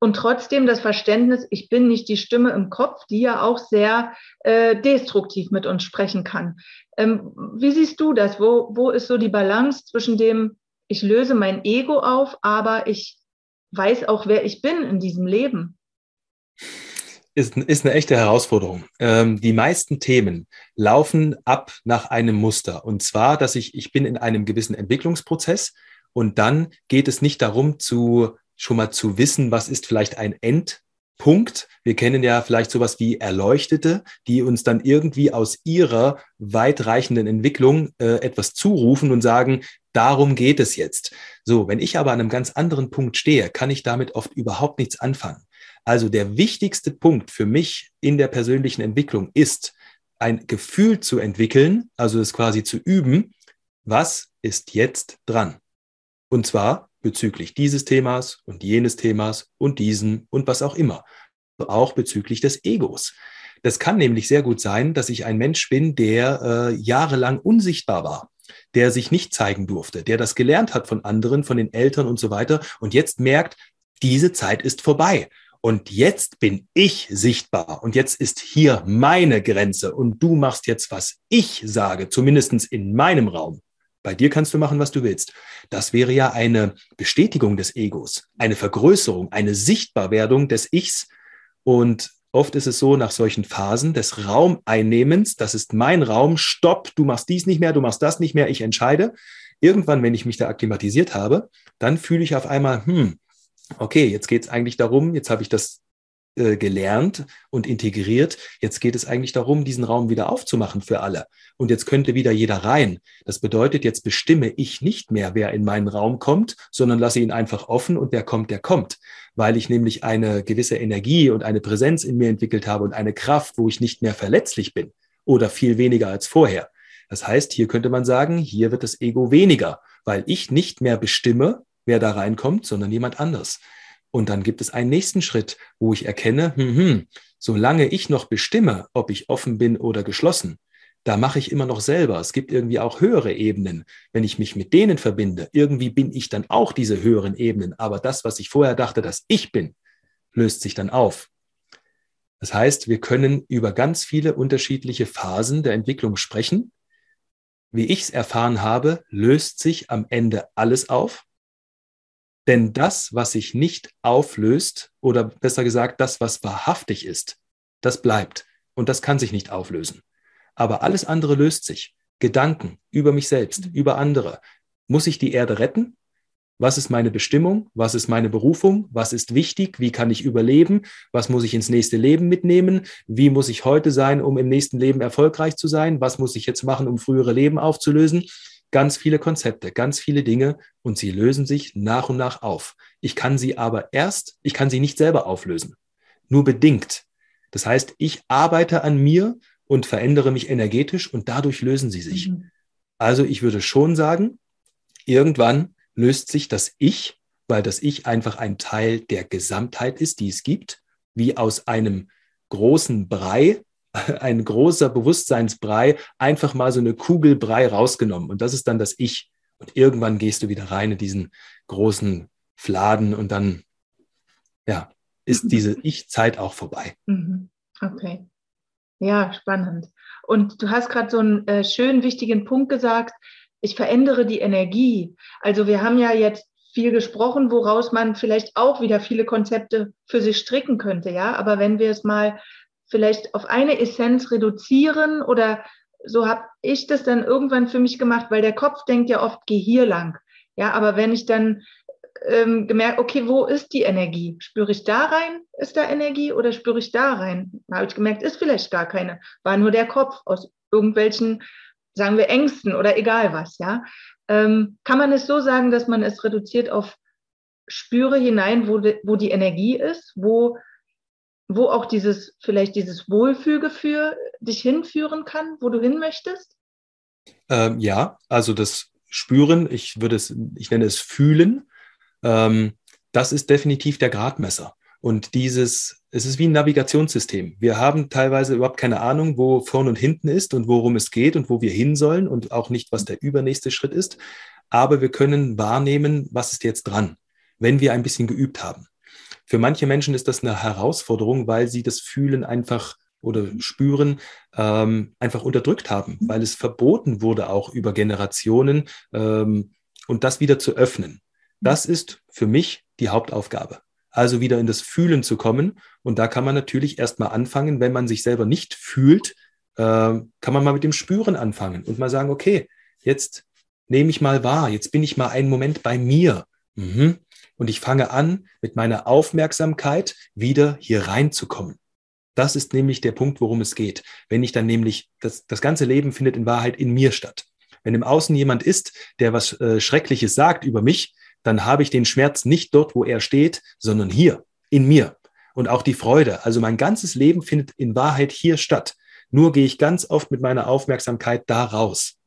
und trotzdem das Verständnis, ich bin nicht die Stimme im Kopf, die ja auch sehr äh, destruktiv mit uns sprechen kann. Ähm, wie siehst du das? Wo, wo ist so die Balance zwischen dem, ich löse mein Ego auf, aber ich weiß auch, wer ich bin in diesem Leben. Ist, ist eine echte Herausforderung. Ähm, die meisten Themen laufen ab nach einem Muster. Und zwar, dass ich, ich bin in einem gewissen Entwicklungsprozess und dann geht es nicht darum, zu, schon mal zu wissen, was ist vielleicht ein Endpunkt. Wir kennen ja vielleicht sowas wie Erleuchtete, die uns dann irgendwie aus ihrer weitreichenden Entwicklung äh, etwas zurufen und sagen, Darum geht es jetzt. So, wenn ich aber an einem ganz anderen Punkt stehe, kann ich damit oft überhaupt nichts anfangen. Also der wichtigste Punkt für mich in der persönlichen Entwicklung ist, ein Gefühl zu entwickeln, also es quasi zu üben, was ist jetzt dran? Und zwar bezüglich dieses Themas und jenes Themas und diesen und was auch immer. Auch bezüglich des Egos. Das kann nämlich sehr gut sein, dass ich ein Mensch bin, der äh, jahrelang unsichtbar war der sich nicht zeigen durfte, der das gelernt hat von anderen, von den Eltern und so weiter und jetzt merkt, diese Zeit ist vorbei. Und jetzt bin ich sichtbar und jetzt ist hier meine Grenze und du machst jetzt, was ich sage, zumindestens in meinem Raum. Bei dir kannst du machen, was du willst. Das wäre ja eine Bestätigung des Egos, eine Vergrößerung, eine Sichtbarwerdung des Ichs. Und Oft ist es so, nach solchen Phasen des Raumeinnehmens, das ist mein Raum, stopp, du machst dies nicht mehr, du machst das nicht mehr, ich entscheide. Irgendwann, wenn ich mich da akklimatisiert habe, dann fühle ich auf einmal, hm, okay, jetzt geht es eigentlich darum, jetzt habe ich das äh, gelernt und integriert. Jetzt geht es eigentlich darum, diesen Raum wieder aufzumachen für alle. Und jetzt könnte wieder jeder rein. Das bedeutet, jetzt bestimme ich nicht mehr, wer in meinen Raum kommt, sondern lasse ihn einfach offen und wer kommt, der kommt. Weil ich nämlich eine gewisse Energie und eine Präsenz in mir entwickelt habe und eine Kraft, wo ich nicht mehr verletzlich bin oder viel weniger als vorher. Das heißt, hier könnte man sagen, hier wird das Ego weniger, weil ich nicht mehr bestimme, wer da reinkommt, sondern jemand anders. Und dann gibt es einen nächsten Schritt, wo ich erkenne, hm, hm, solange ich noch bestimme, ob ich offen bin oder geschlossen, da mache ich immer noch selber. Es gibt irgendwie auch höhere Ebenen. Wenn ich mich mit denen verbinde, irgendwie bin ich dann auch diese höheren Ebenen. Aber das, was ich vorher dachte, dass ich bin, löst sich dann auf. Das heißt, wir können über ganz viele unterschiedliche Phasen der Entwicklung sprechen. Wie ich es erfahren habe, löst sich am Ende alles auf. Denn das, was sich nicht auflöst, oder besser gesagt, das, was wahrhaftig ist, das bleibt. Und das kann sich nicht auflösen. Aber alles andere löst sich. Gedanken über mich selbst, mhm. über andere. Muss ich die Erde retten? Was ist meine Bestimmung? Was ist meine Berufung? Was ist wichtig? Wie kann ich überleben? Was muss ich ins nächste Leben mitnehmen? Wie muss ich heute sein, um im nächsten Leben erfolgreich zu sein? Was muss ich jetzt machen, um frühere Leben aufzulösen? Ganz viele Konzepte, ganz viele Dinge und sie lösen sich nach und nach auf. Ich kann sie aber erst, ich kann sie nicht selber auflösen. Nur bedingt. Das heißt, ich arbeite an mir und verändere mich energetisch und dadurch lösen sie sich. Mhm. Also ich würde schon sagen, irgendwann löst sich das Ich, weil das Ich einfach ein Teil der Gesamtheit ist, die es gibt, wie aus einem großen Brei, <laughs> ein großer Bewusstseinsbrei, einfach mal so eine Kugel Brei rausgenommen. Und das ist dann das Ich. Und irgendwann gehst du wieder rein in diesen großen Fladen und dann, ja, ist <laughs> diese Ich-Zeit auch vorbei. Mhm. Okay. Ja, spannend. Und du hast gerade so einen äh, schönen, wichtigen Punkt gesagt, ich verändere die Energie. Also wir haben ja jetzt viel gesprochen, woraus man vielleicht auch wieder viele Konzepte für sich stricken könnte, ja. Aber wenn wir es mal vielleicht auf eine Essenz reduzieren oder so habe ich das dann irgendwann für mich gemacht, weil der Kopf denkt ja oft, geh hier lang. Ja, aber wenn ich dann ähm, gemerkt, okay, wo ist die Energie? Spüre ich da rein, ist da Energie oder spüre ich da rein? Habe ich gemerkt, ist vielleicht gar keine, war nur der Kopf aus irgendwelchen sagen wir Ängsten oder egal was, ja. Ähm, kann man es so sagen, dass man es reduziert auf Spüre hinein, wo, de, wo die Energie ist, wo, wo auch dieses, vielleicht dieses Wohlfühlgefühl dich hinführen kann, wo du hin möchtest? Ähm, ja, also das Spüren, ich würde es, ich nenne es Fühlen, ähm, das ist definitiv der Gradmesser. Und dieses, es ist wie ein Navigationssystem. Wir haben teilweise überhaupt keine Ahnung, wo vorn und hinten ist und worum es geht und wo wir hin sollen und auch nicht, was der übernächste Schritt ist. Aber wir können wahrnehmen, was ist jetzt dran, wenn wir ein bisschen geübt haben. Für manche Menschen ist das eine Herausforderung, weil sie das Fühlen einfach oder Spüren ähm, einfach unterdrückt haben, weil es verboten wurde, auch über Generationen ähm, und das wieder zu öffnen. Das ist für mich die Hauptaufgabe also wieder in das Fühlen zu kommen. Und da kann man natürlich erstmal anfangen, wenn man sich selber nicht fühlt, äh, kann man mal mit dem Spüren anfangen und mal sagen, okay, jetzt nehme ich mal wahr, jetzt bin ich mal einen Moment bei mir. Mhm. Und ich fange an, mit meiner Aufmerksamkeit wieder hier reinzukommen. Das ist nämlich der Punkt, worum es geht. Wenn ich dann nämlich, das, das ganze Leben findet in Wahrheit in mir statt. Wenn im Außen jemand ist, der was äh, Schreckliches sagt über mich, dann habe ich den Schmerz nicht dort, wo er steht, sondern hier, in mir. Und auch die Freude. Also mein ganzes Leben findet in Wahrheit hier statt. Nur gehe ich ganz oft mit meiner Aufmerksamkeit da raus.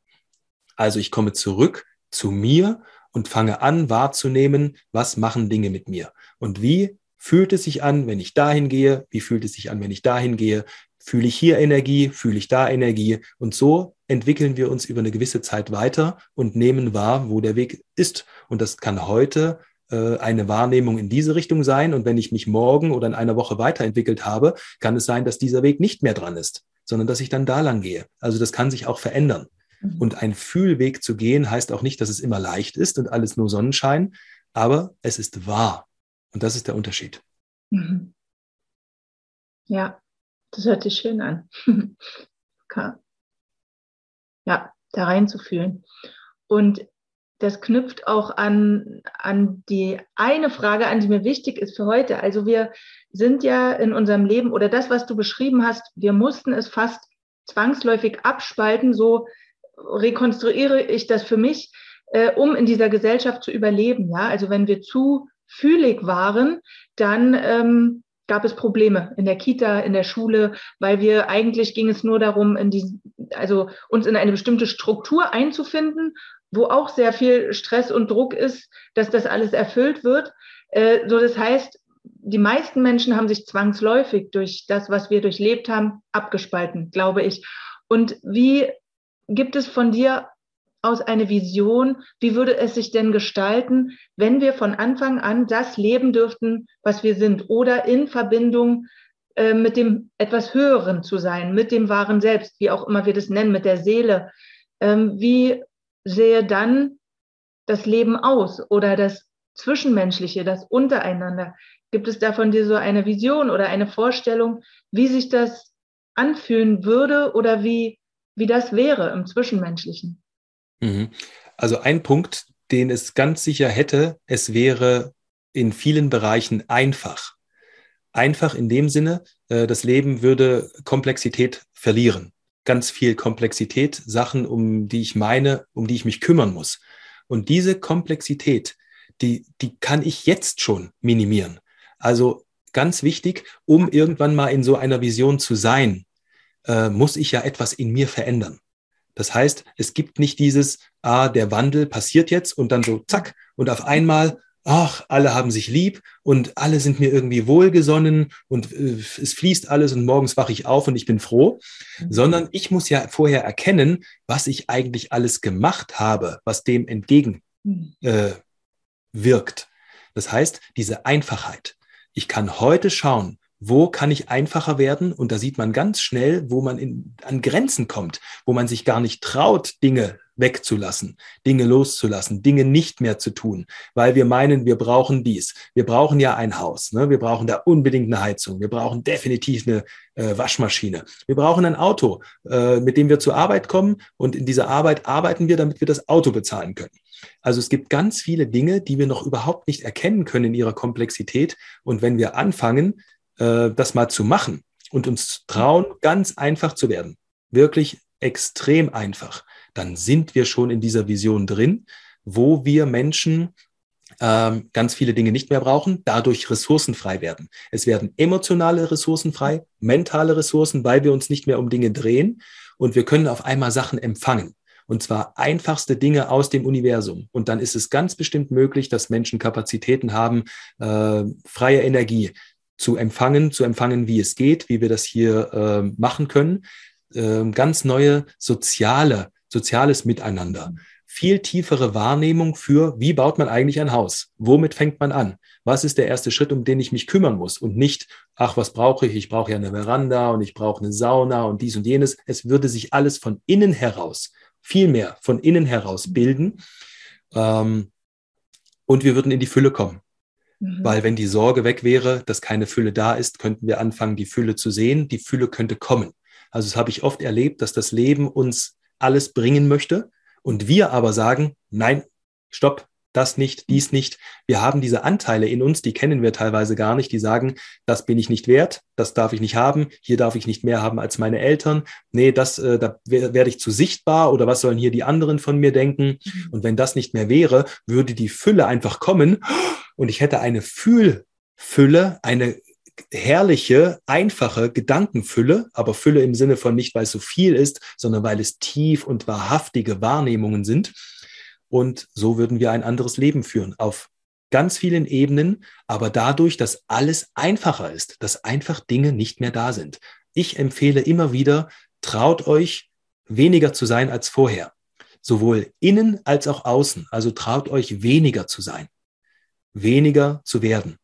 Also ich komme zurück zu mir und fange an wahrzunehmen, was machen Dinge mit mir. Und wie fühlt es sich an, wenn ich dahin gehe? Wie fühlt es sich an, wenn ich dahin gehe? Fühle ich hier Energie? Fühle ich da Energie? Und so entwickeln wir uns über eine gewisse Zeit weiter und nehmen wahr, wo der Weg ist. Und das kann heute äh, eine Wahrnehmung in diese Richtung sein. Und wenn ich mich morgen oder in einer Woche weiterentwickelt habe, kann es sein, dass dieser Weg nicht mehr dran ist, sondern dass ich dann da lang gehe. Also das kann sich auch verändern. Mhm. Und ein Fühlweg zu gehen heißt auch nicht, dass es immer leicht ist und alles nur Sonnenschein, aber es ist wahr. Und das ist der Unterschied. Mhm. Ja, das hört sich schön an. <laughs> okay ja, da reinzufühlen. Und das knüpft auch an, an die eine Frage an, die mir wichtig ist für heute. Also wir sind ja in unserem Leben oder das, was du beschrieben hast, wir mussten es fast zwangsläufig abspalten, so rekonstruiere ich das für mich, äh, um in dieser Gesellschaft zu überleben. Ja, also wenn wir zu fühlig waren, dann ähm, gab es Probleme in der Kita, in der Schule, weil wir eigentlich ging es nur darum, in die, also uns in eine bestimmte Struktur einzufinden, wo auch sehr viel Stress und Druck ist, dass das alles erfüllt wird. Äh, so das heißt, die meisten Menschen haben sich zwangsläufig durch das, was wir durchlebt haben, abgespalten, glaube ich. Und wie gibt es von dir aus eine Vision, wie würde es sich denn gestalten, wenn wir von Anfang an das leben dürften, was wir sind, oder in Verbindung äh, mit dem etwas Höheren zu sein, mit dem wahren Selbst, wie auch immer wir das nennen, mit der Seele. Ähm, wie sähe dann das Leben aus oder das Zwischenmenschliche, das Untereinander? Gibt es da von dir so eine Vision oder eine Vorstellung, wie sich das anfühlen würde oder wie wie das wäre im Zwischenmenschlichen. Mhm. Also ein Punkt, den es ganz sicher hätte, es wäre in vielen Bereichen einfach. Einfach in dem Sinne, äh, das Leben würde Komplexität verlieren. Ganz viel Komplexität, Sachen, um die ich meine, um die ich mich kümmern muss. Und diese Komplexität, die, die kann ich jetzt schon minimieren. Also ganz wichtig, um irgendwann mal in so einer Vision zu sein, äh, muss ich ja etwas in mir verändern. Das heißt, es gibt nicht dieses, ah, der Wandel passiert jetzt und dann so zack und auf einmal, ach, alle haben sich lieb und alle sind mir irgendwie wohlgesonnen und äh, es fließt alles und morgens wache ich auf und ich bin froh, mhm. sondern ich muss ja vorher erkennen, was ich eigentlich alles gemacht habe, was dem entgegen mhm. äh, wirkt. Das heißt, diese Einfachheit. Ich kann heute schauen, wo kann ich einfacher werden? Und da sieht man ganz schnell, wo man in, an Grenzen kommt, wo man sich gar nicht traut, Dinge wegzulassen, Dinge loszulassen, Dinge nicht mehr zu tun, weil wir meinen, wir brauchen dies. Wir brauchen ja ein Haus, ne? wir brauchen da unbedingt eine Heizung, wir brauchen definitiv eine äh, Waschmaschine, wir brauchen ein Auto, äh, mit dem wir zur Arbeit kommen und in dieser Arbeit arbeiten wir, damit wir das Auto bezahlen können. Also es gibt ganz viele Dinge, die wir noch überhaupt nicht erkennen können in ihrer Komplexität. Und wenn wir anfangen, äh, das mal zu machen und uns trauen, ganz einfach zu werden, wirklich extrem einfach, dann sind wir schon in dieser Vision drin, wo wir Menschen ähm, ganz viele Dinge nicht mehr brauchen, dadurch ressourcenfrei werden. Es werden emotionale Ressourcen frei, mentale Ressourcen, weil wir uns nicht mehr um Dinge drehen und wir können auf einmal Sachen empfangen. Und zwar einfachste Dinge aus dem Universum. Und dann ist es ganz bestimmt möglich, dass Menschen Kapazitäten haben, äh, freie Energie zu empfangen, zu empfangen, wie es geht, wie wir das hier äh, machen können. Äh, ganz neue soziale, soziales Miteinander. Viel tiefere Wahrnehmung für, wie baut man eigentlich ein Haus? Womit fängt man an? Was ist der erste Schritt, um den ich mich kümmern muss? Und nicht, ach, was brauche ich? Ich brauche ja eine Veranda und ich brauche eine Sauna und dies und jenes. Es würde sich alles von innen heraus viel mehr von innen heraus bilden. Ähm, und wir würden in die Fülle kommen. Mhm. Weil wenn die Sorge weg wäre, dass keine Fülle da ist, könnten wir anfangen, die Fülle zu sehen. Die Fülle könnte kommen. Also das habe ich oft erlebt, dass das Leben uns alles bringen möchte und wir aber sagen, nein, stopp, das nicht, dies nicht. Wir haben diese Anteile in uns, die kennen wir teilweise gar nicht, die sagen, das bin ich nicht wert, das darf ich nicht haben, hier darf ich nicht mehr haben als meine Eltern. Nee, das, äh, da werde ich zu sichtbar oder was sollen hier die anderen von mir denken? Mhm. Und wenn das nicht mehr wäre, würde die Fülle einfach kommen und ich hätte eine Fühlfülle, eine herrliche, einfache Gedankenfülle, aber Fülle im Sinne von nicht, weil es so viel ist, sondern weil es tief und wahrhaftige Wahrnehmungen sind. Und so würden wir ein anderes Leben führen auf ganz vielen Ebenen, aber dadurch, dass alles einfacher ist, dass einfach Dinge nicht mehr da sind. Ich empfehle immer wieder, traut euch weniger zu sein als vorher. Sowohl innen als auch außen. Also traut euch weniger zu sein. Weniger zu werden.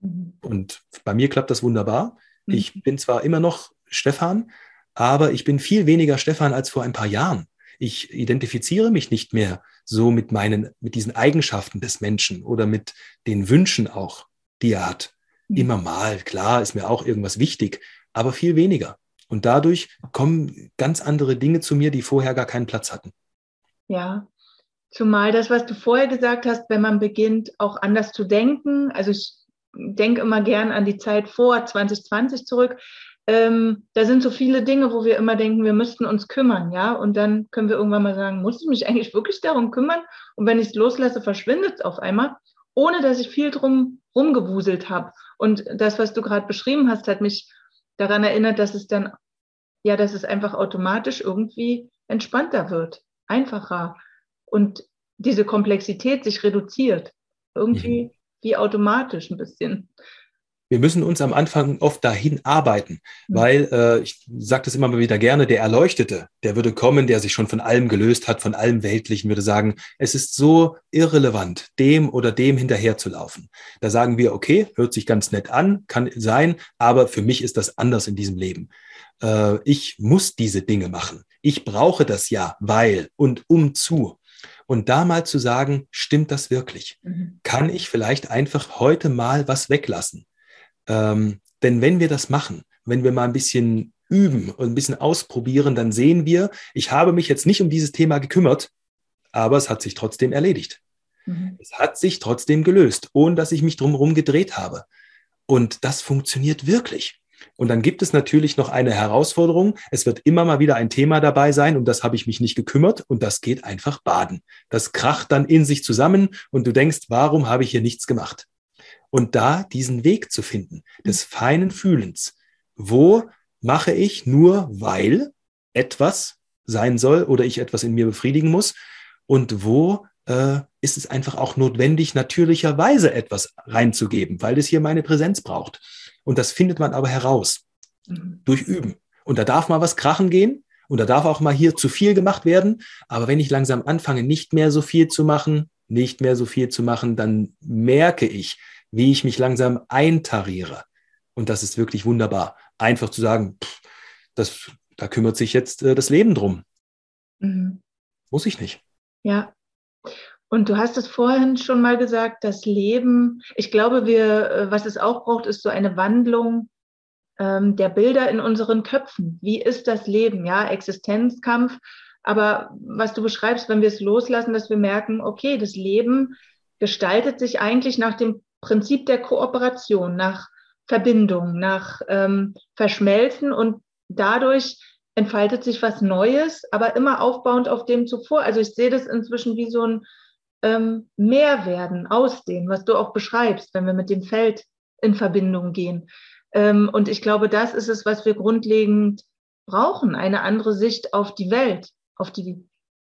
Mhm. Und bei mir klappt das wunderbar. Mhm. Ich bin zwar immer noch Stefan, aber ich bin viel weniger Stefan als vor ein paar Jahren. Ich identifiziere mich nicht mehr so mit meinen, mit diesen Eigenschaften des Menschen oder mit den Wünschen auch, die er hat. Mhm. Immer mal, klar, ist mir auch irgendwas wichtig, aber viel weniger. Und dadurch kommen ganz andere Dinge zu mir, die vorher gar keinen Platz hatten. Ja, zumal das, was du vorher gesagt hast, wenn man beginnt, auch anders zu denken. Also ich denke immer gern an die Zeit vor 2020 zurück ähm, da sind so viele Dinge, wo wir immer denken, wir müssten uns kümmern, ja. Und dann können wir irgendwann mal sagen, muss ich mich eigentlich wirklich darum kümmern? Und wenn ich es loslasse, verschwindet es auf einmal, ohne dass ich viel drum rumgewuselt habe. Und das, was du gerade beschrieben hast, hat mich daran erinnert, dass es dann, ja, dass es einfach automatisch irgendwie entspannter wird, einfacher und diese Komplexität sich reduziert. Irgendwie mhm. wie automatisch ein bisschen wir müssen uns am Anfang oft dahin arbeiten, mhm. weil äh, ich sage das immer mal wieder gerne, der Erleuchtete, der würde kommen, der sich schon von allem gelöst hat, von allem Weltlichen, würde sagen, es ist so irrelevant, dem oder dem hinterherzulaufen. Da sagen wir, okay, hört sich ganz nett an, kann sein, aber für mich ist das anders in diesem Leben. Äh, ich muss diese Dinge machen. Ich brauche das ja, weil und um zu. Und da mal zu sagen, stimmt das wirklich? Mhm. Kann ich vielleicht einfach heute mal was weglassen? Ähm, denn wenn wir das machen, wenn wir mal ein bisschen üben und ein bisschen ausprobieren, dann sehen wir, ich habe mich jetzt nicht um dieses Thema gekümmert, aber es hat sich trotzdem erledigt. Mhm. Es hat sich trotzdem gelöst, ohne dass ich mich drumherum gedreht habe. Und das funktioniert wirklich. Und dann gibt es natürlich noch eine Herausforderung. Es wird immer mal wieder ein Thema dabei sein, um das habe ich mich nicht gekümmert und das geht einfach baden. Das kracht dann in sich zusammen und du denkst, warum habe ich hier nichts gemacht? Und da diesen Weg zu finden, des feinen Fühlens. Wo mache ich nur, weil etwas sein soll oder ich etwas in mir befriedigen muss? Und wo äh, ist es einfach auch notwendig, natürlicherweise etwas reinzugeben, weil es hier meine Präsenz braucht. Und das findet man aber heraus mhm. durch Üben. Und da darf mal was krachen gehen und da darf auch mal hier zu viel gemacht werden. Aber wenn ich langsam anfange, nicht mehr so viel zu machen, nicht mehr so viel zu machen, dann merke ich, wie ich mich langsam eintariere. Und das ist wirklich wunderbar. Einfach zu sagen, pff, das, da kümmert sich jetzt äh, das Leben drum. Mhm. Muss ich nicht. Ja. Und du hast es vorhin schon mal gesagt, das Leben, ich glaube, wir, äh, was es auch braucht, ist so eine Wandlung ähm, der Bilder in unseren Köpfen. Wie ist das Leben? Ja, Existenzkampf. Aber was du beschreibst, wenn wir es loslassen, dass wir merken, okay, das Leben gestaltet sich eigentlich nach dem Prinzip der Kooperation, nach Verbindung, nach ähm, Verschmelzen und dadurch entfaltet sich was Neues, aber immer aufbauend auf dem zuvor. Also ich sehe das inzwischen wie so ein ähm, mehr werden aus dem, was du auch beschreibst, wenn wir mit dem Feld in Verbindung gehen. Ähm, und ich glaube, das ist es, was wir grundlegend brauchen, eine andere Sicht auf die Welt, auf die,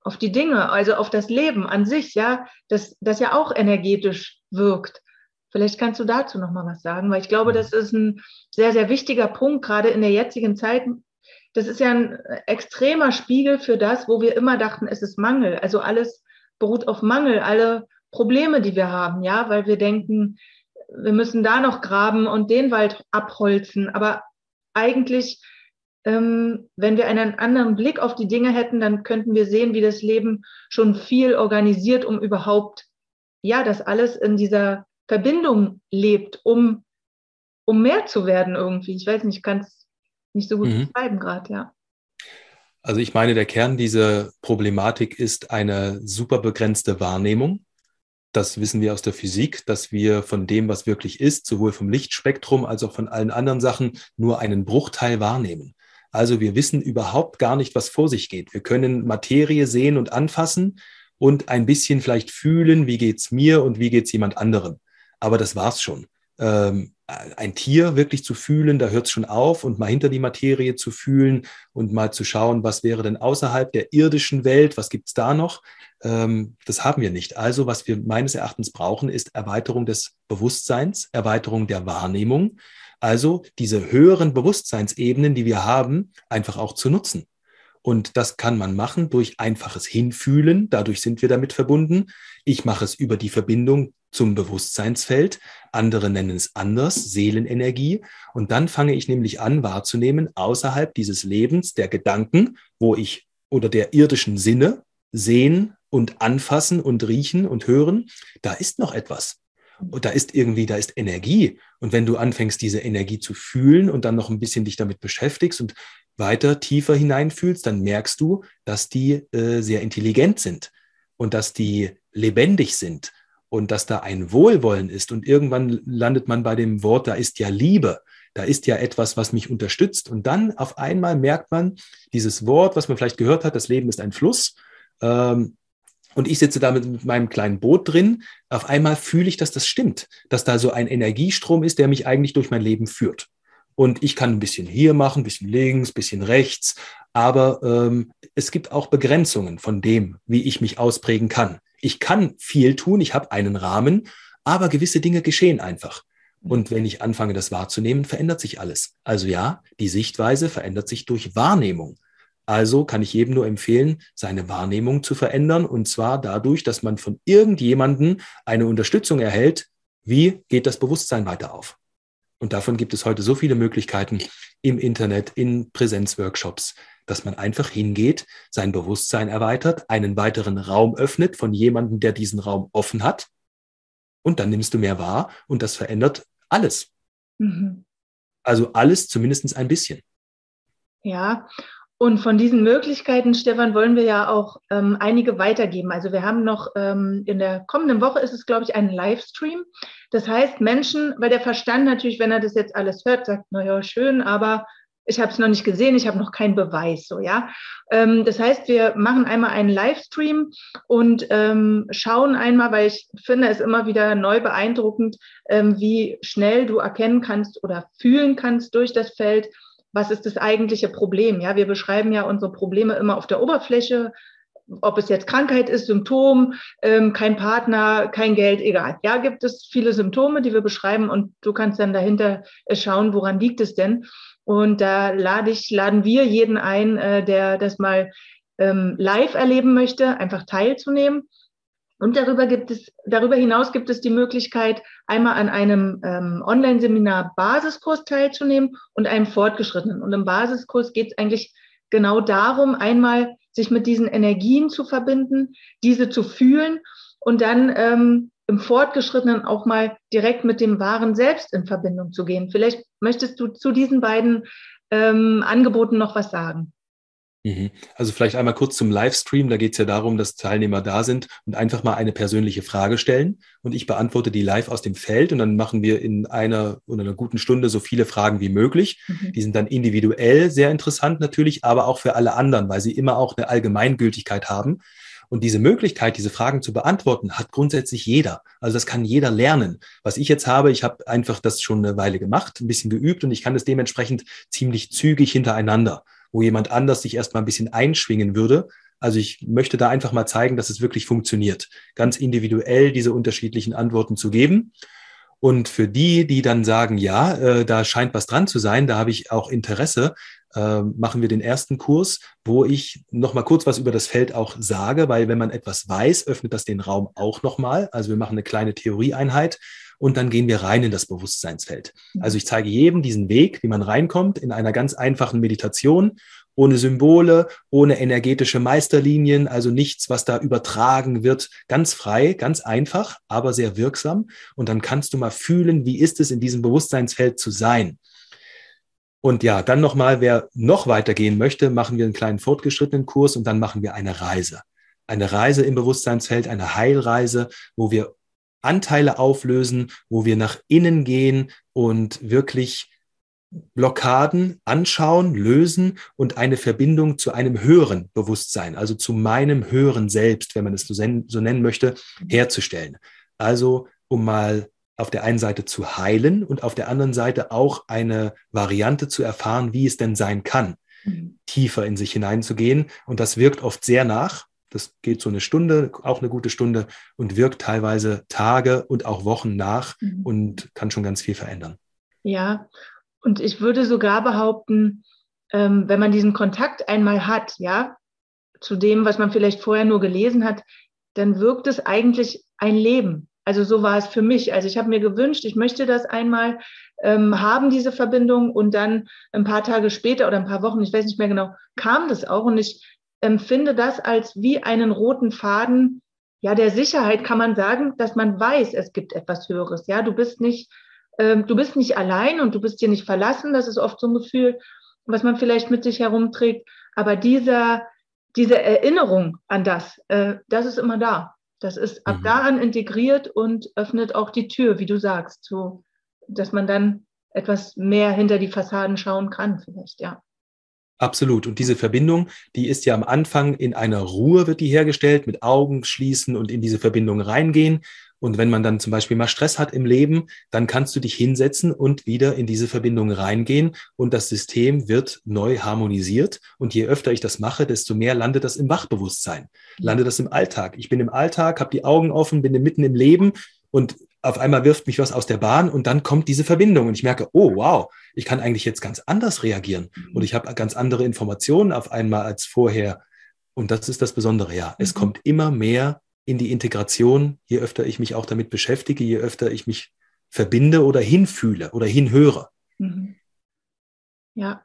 auf die Dinge, also auf das Leben an sich, ja, das, das ja auch energetisch wirkt. Vielleicht kannst du dazu noch mal was sagen, weil ich glaube, das ist ein sehr, sehr wichtiger Punkt, gerade in der jetzigen Zeit. Das ist ja ein extremer Spiegel für das, wo wir immer dachten, es ist Mangel. Also alles beruht auf Mangel, alle Probleme, die wir haben, ja, weil wir denken, wir müssen da noch graben und den Wald abholzen. Aber eigentlich, ähm, wenn wir einen anderen Blick auf die Dinge hätten, dann könnten wir sehen, wie das Leben schon viel organisiert, um überhaupt, ja, das alles in dieser Verbindung lebt, um, um mehr zu werden irgendwie. Ich weiß nicht, ich kann es nicht so gut mhm. beschreiben gerade, ja. Also ich meine, der Kern dieser Problematik ist eine super begrenzte Wahrnehmung. Das wissen wir aus der Physik, dass wir von dem, was wirklich ist, sowohl vom Lichtspektrum als auch von allen anderen Sachen, nur einen Bruchteil wahrnehmen. Also wir wissen überhaupt gar nicht, was vor sich geht. Wir können Materie sehen und anfassen und ein bisschen vielleicht fühlen, wie geht's mir und wie geht's jemand anderem. Aber das war's schon. Ähm, ein Tier wirklich zu fühlen, da hört es schon auf und mal hinter die Materie zu fühlen und mal zu schauen, was wäre denn außerhalb der irdischen Welt, was gibt es da noch? Ähm, das haben wir nicht. Also was wir meines Erachtens brauchen, ist Erweiterung des Bewusstseins, Erweiterung der Wahrnehmung. Also diese höheren Bewusstseinsebenen, die wir haben, einfach auch zu nutzen. Und das kann man machen durch einfaches Hinfühlen. Dadurch sind wir damit verbunden. Ich mache es über die Verbindung zum Bewusstseinsfeld. Andere nennen es anders, Seelenenergie. Und dann fange ich nämlich an wahrzunehmen, außerhalb dieses Lebens der Gedanken, wo ich oder der irdischen Sinne sehen und anfassen und riechen und hören, da ist noch etwas. Und da ist irgendwie, da ist Energie. Und wenn du anfängst, diese Energie zu fühlen und dann noch ein bisschen dich damit beschäftigst und weiter tiefer hineinfühlst, dann merkst du, dass die äh, sehr intelligent sind und dass die lebendig sind und dass da ein Wohlwollen ist und irgendwann landet man bei dem Wort, da ist ja Liebe, da ist ja etwas, was mich unterstützt. Und dann auf einmal merkt man dieses Wort, was man vielleicht gehört hat, das Leben ist ein Fluss. Ähm, und ich sitze da mit meinem kleinen Boot drin, auf einmal fühle ich, dass das stimmt, dass da so ein Energiestrom ist, der mich eigentlich durch mein Leben führt. Und ich kann ein bisschen hier machen, ein bisschen links, ein bisschen rechts, aber ähm, es gibt auch Begrenzungen von dem, wie ich mich ausprägen kann. Ich kann viel tun, ich habe einen Rahmen, aber gewisse Dinge geschehen einfach. Und wenn ich anfange, das wahrzunehmen, verändert sich alles. Also ja, die Sichtweise verändert sich durch Wahrnehmung. Also kann ich jedem nur empfehlen, seine Wahrnehmung zu verändern. Und zwar dadurch, dass man von irgendjemandem eine Unterstützung erhält. Wie geht das Bewusstsein weiter auf? Und davon gibt es heute so viele Möglichkeiten im Internet, in Präsenzworkshops, dass man einfach hingeht, sein Bewusstsein erweitert, einen weiteren Raum öffnet von jemandem, der diesen Raum offen hat. Und dann nimmst du mehr wahr und das verändert alles. Mhm. Also alles zumindest ein bisschen. Ja, und von diesen Möglichkeiten, Stefan, wollen wir ja auch ähm, einige weitergeben. Also wir haben noch ähm, in der kommenden Woche ist es, glaube ich, ein Livestream. Das heißt, Menschen, weil der Verstand natürlich, wenn er das jetzt alles hört, sagt, na ja, schön, aber ich habe es noch nicht gesehen, ich habe noch keinen Beweis, so ja. Ähm, das heißt, wir machen einmal einen Livestream und ähm, schauen einmal, weil ich finde es immer wieder neu beeindruckend, ähm, wie schnell du erkennen kannst oder fühlen kannst durch das Feld, was ist das eigentliche Problem? Ja, wir beschreiben ja unsere Probleme immer auf der Oberfläche, ob es jetzt Krankheit ist, Symptom, ähm, kein Partner, kein Geld, egal. Ja, gibt es viele Symptome, die wir beschreiben und du kannst dann dahinter äh, schauen, woran liegt es denn? Und da lade ich, laden wir jeden ein, äh, der das mal ähm, live erleben möchte, einfach teilzunehmen. Und darüber gibt es, darüber hinaus gibt es die Möglichkeit, einmal an einem ähm, Online-Seminar Basiskurs teilzunehmen und einem fortgeschrittenen. Und im Basiskurs geht es eigentlich genau darum, einmal sich mit diesen Energien zu verbinden, diese zu fühlen und dann ähm, im Fortgeschrittenen auch mal direkt mit dem wahren Selbst in Verbindung zu gehen. Vielleicht möchtest du zu diesen beiden ähm, Angeboten noch was sagen. Mhm. Also vielleicht einmal kurz zum Livestream. Da geht es ja darum, dass Teilnehmer da sind und einfach mal eine persönliche Frage stellen. Und ich beantworte die live aus dem Feld. Und dann machen wir in einer oder einer guten Stunde so viele Fragen wie möglich. Mhm. Die sind dann individuell sehr interessant natürlich, aber auch für alle anderen, weil sie immer auch eine Allgemeingültigkeit haben. Und diese Möglichkeit, diese Fragen zu beantworten, hat grundsätzlich jeder. Also das kann jeder lernen. Was ich jetzt habe, ich habe einfach das schon eine Weile gemacht, ein bisschen geübt und ich kann das dementsprechend ziemlich zügig hintereinander wo jemand anders sich erstmal ein bisschen einschwingen würde. Also ich möchte da einfach mal zeigen, dass es wirklich funktioniert, ganz individuell diese unterschiedlichen Antworten zu geben. Und für die, die dann sagen, ja, äh, da scheint was dran zu sein, da habe ich auch Interesse, äh, machen wir den ersten Kurs, wo ich noch mal kurz was über das Feld auch sage, weil wenn man etwas weiß, öffnet das den Raum auch noch mal. Also wir machen eine kleine Theorieeinheit und dann gehen wir rein in das Bewusstseinsfeld. Mhm. Also ich zeige jedem diesen Weg, wie man reinkommt in einer ganz einfachen Meditation, ohne Symbole, ohne energetische Meisterlinien, also nichts, was da übertragen wird, ganz frei, ganz einfach, aber sehr wirksam. Und dann kannst du mal fühlen, wie ist es in diesem Bewusstseinsfeld zu sein. Und ja, dann nochmal, wer noch weitergehen möchte, machen wir einen kleinen fortgeschrittenen Kurs und dann machen wir eine Reise. Eine Reise im Bewusstseinsfeld, eine Heilreise, wo wir Anteile auflösen, wo wir nach innen gehen und wirklich Blockaden anschauen, lösen und eine Verbindung zu einem höheren Bewusstsein, also zu meinem höheren Selbst, wenn man es so, nennen möchte, herzustellen. Also um mal auf der einen Seite zu heilen und auf der anderen Seite auch eine Variante zu erfahren, wie es denn sein kann, mhm. tiefer in sich hineinzugehen. Und das wirkt oft sehr nach. Das geht so eine Stunde, auch eine gute Stunde und wirkt teilweise Tage und auch Wochen nach mhm. und kann schon ganz viel verändern. Ja, und ich würde sogar behaupten, ähm, wenn man diesen Kontakt einmal hat, ja, zu dem, was man vielleicht vorher nur gelesen hat, dann wirkt es eigentlich ein Leben. Also so war es für mich. Also ich habe mir gewünscht, ich möchte das einmal ähm, haben, diese Verbindung. Und dann ein paar Tage später oder ein paar Wochen, ich weiß nicht mehr genau, kam das auch. Und ich empfinde das als wie einen roten Faden, ja, der Sicherheit kann man sagen, dass man weiß, es gibt etwas Höheres. Ja, du bist nicht, ähm, du bist nicht allein und du bist dir nicht verlassen. Das ist oft so ein Gefühl, was man vielleicht mit sich herumträgt. Aber dieser, diese Erinnerung an das, äh, das ist immer da. Das ist ab mhm. da an integriert und öffnet auch die Tür, wie du sagst, so, dass man dann etwas mehr hinter die Fassaden schauen kann, vielleicht, ja. Absolut. Und diese Verbindung, die ist ja am Anfang in einer Ruhe wird die hergestellt, mit Augen schließen und in diese Verbindung reingehen. Und wenn man dann zum Beispiel mal Stress hat im Leben, dann kannst du dich hinsetzen und wieder in diese Verbindung reingehen und das System wird neu harmonisiert. Und je öfter ich das mache, desto mehr landet das im Wachbewusstsein, landet das im Alltag. Ich bin im Alltag, habe die Augen offen, bin mitten im Leben und auf einmal wirft mich was aus der Bahn und dann kommt diese Verbindung und ich merke, oh wow, ich kann eigentlich jetzt ganz anders reagieren mhm. und ich habe ganz andere Informationen auf einmal als vorher. Und das ist das Besondere, ja. Es mhm. kommt immer mehr in die Integration, je öfter ich mich auch damit beschäftige, je öfter ich mich verbinde oder hinfühle oder hinhöre. Mhm. Ja,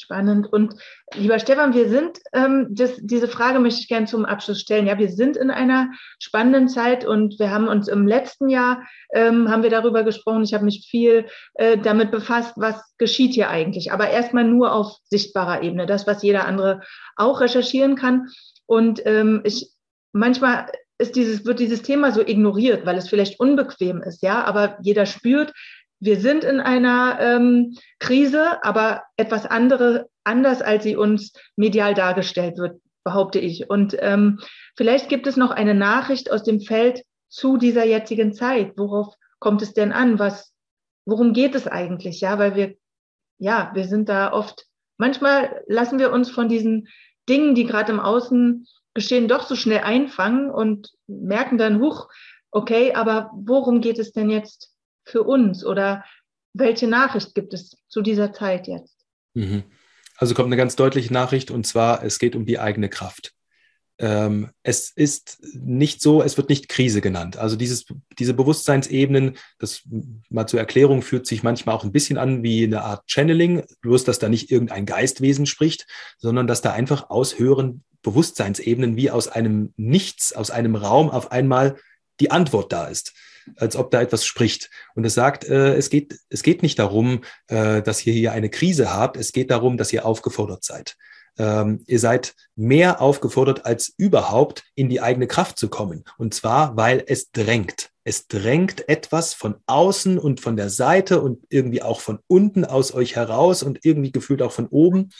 Spannend. Und lieber Stefan, wir sind, ähm, das, diese Frage möchte ich gerne zum Abschluss stellen. Ja, wir sind in einer spannenden Zeit und wir haben uns im letzten Jahr, ähm, haben wir darüber gesprochen, ich habe mich viel äh, damit befasst, was geschieht hier eigentlich. Aber erstmal nur auf sichtbarer Ebene, das, was jeder andere auch recherchieren kann. Und ähm, ich, manchmal ist dieses, wird dieses Thema so ignoriert, weil es vielleicht unbequem ist, ja, aber jeder spürt, wir sind in einer ähm, Krise, aber etwas andere, anders, als sie uns medial dargestellt wird, behaupte ich. Und ähm, vielleicht gibt es noch eine Nachricht aus dem Feld zu dieser jetzigen Zeit. Worauf kommt es denn an? Was, worum geht es eigentlich? Ja, weil wir, ja, wir sind da oft, manchmal lassen wir uns von diesen Dingen, die gerade im Außen geschehen, doch so schnell einfangen und merken dann, huch, okay, aber worum geht es denn jetzt für uns oder welche Nachricht gibt es zu dieser Zeit jetzt? Mhm. Also kommt eine ganz deutliche Nachricht und zwar, es geht um die eigene Kraft. Ähm, es ist nicht so, es wird nicht Krise genannt. Also dieses, diese Bewusstseinsebenen, das mal zur Erklärung fühlt sich manchmal auch ein bisschen an wie eine Art Channeling, bloß dass da nicht irgendein Geistwesen spricht, sondern dass da einfach aus höheren Bewusstseinsebenen wie aus einem Nichts, aus einem Raum auf einmal die Antwort da ist als ob da etwas spricht. Und es sagt, äh, es, geht, es geht nicht darum, äh, dass ihr hier eine Krise habt, es geht darum, dass ihr aufgefordert seid. Ähm, ihr seid mehr aufgefordert als überhaupt in die eigene Kraft zu kommen. Und zwar, weil es drängt. Es drängt etwas von außen und von der Seite und irgendwie auch von unten aus euch heraus und irgendwie gefühlt auch von oben.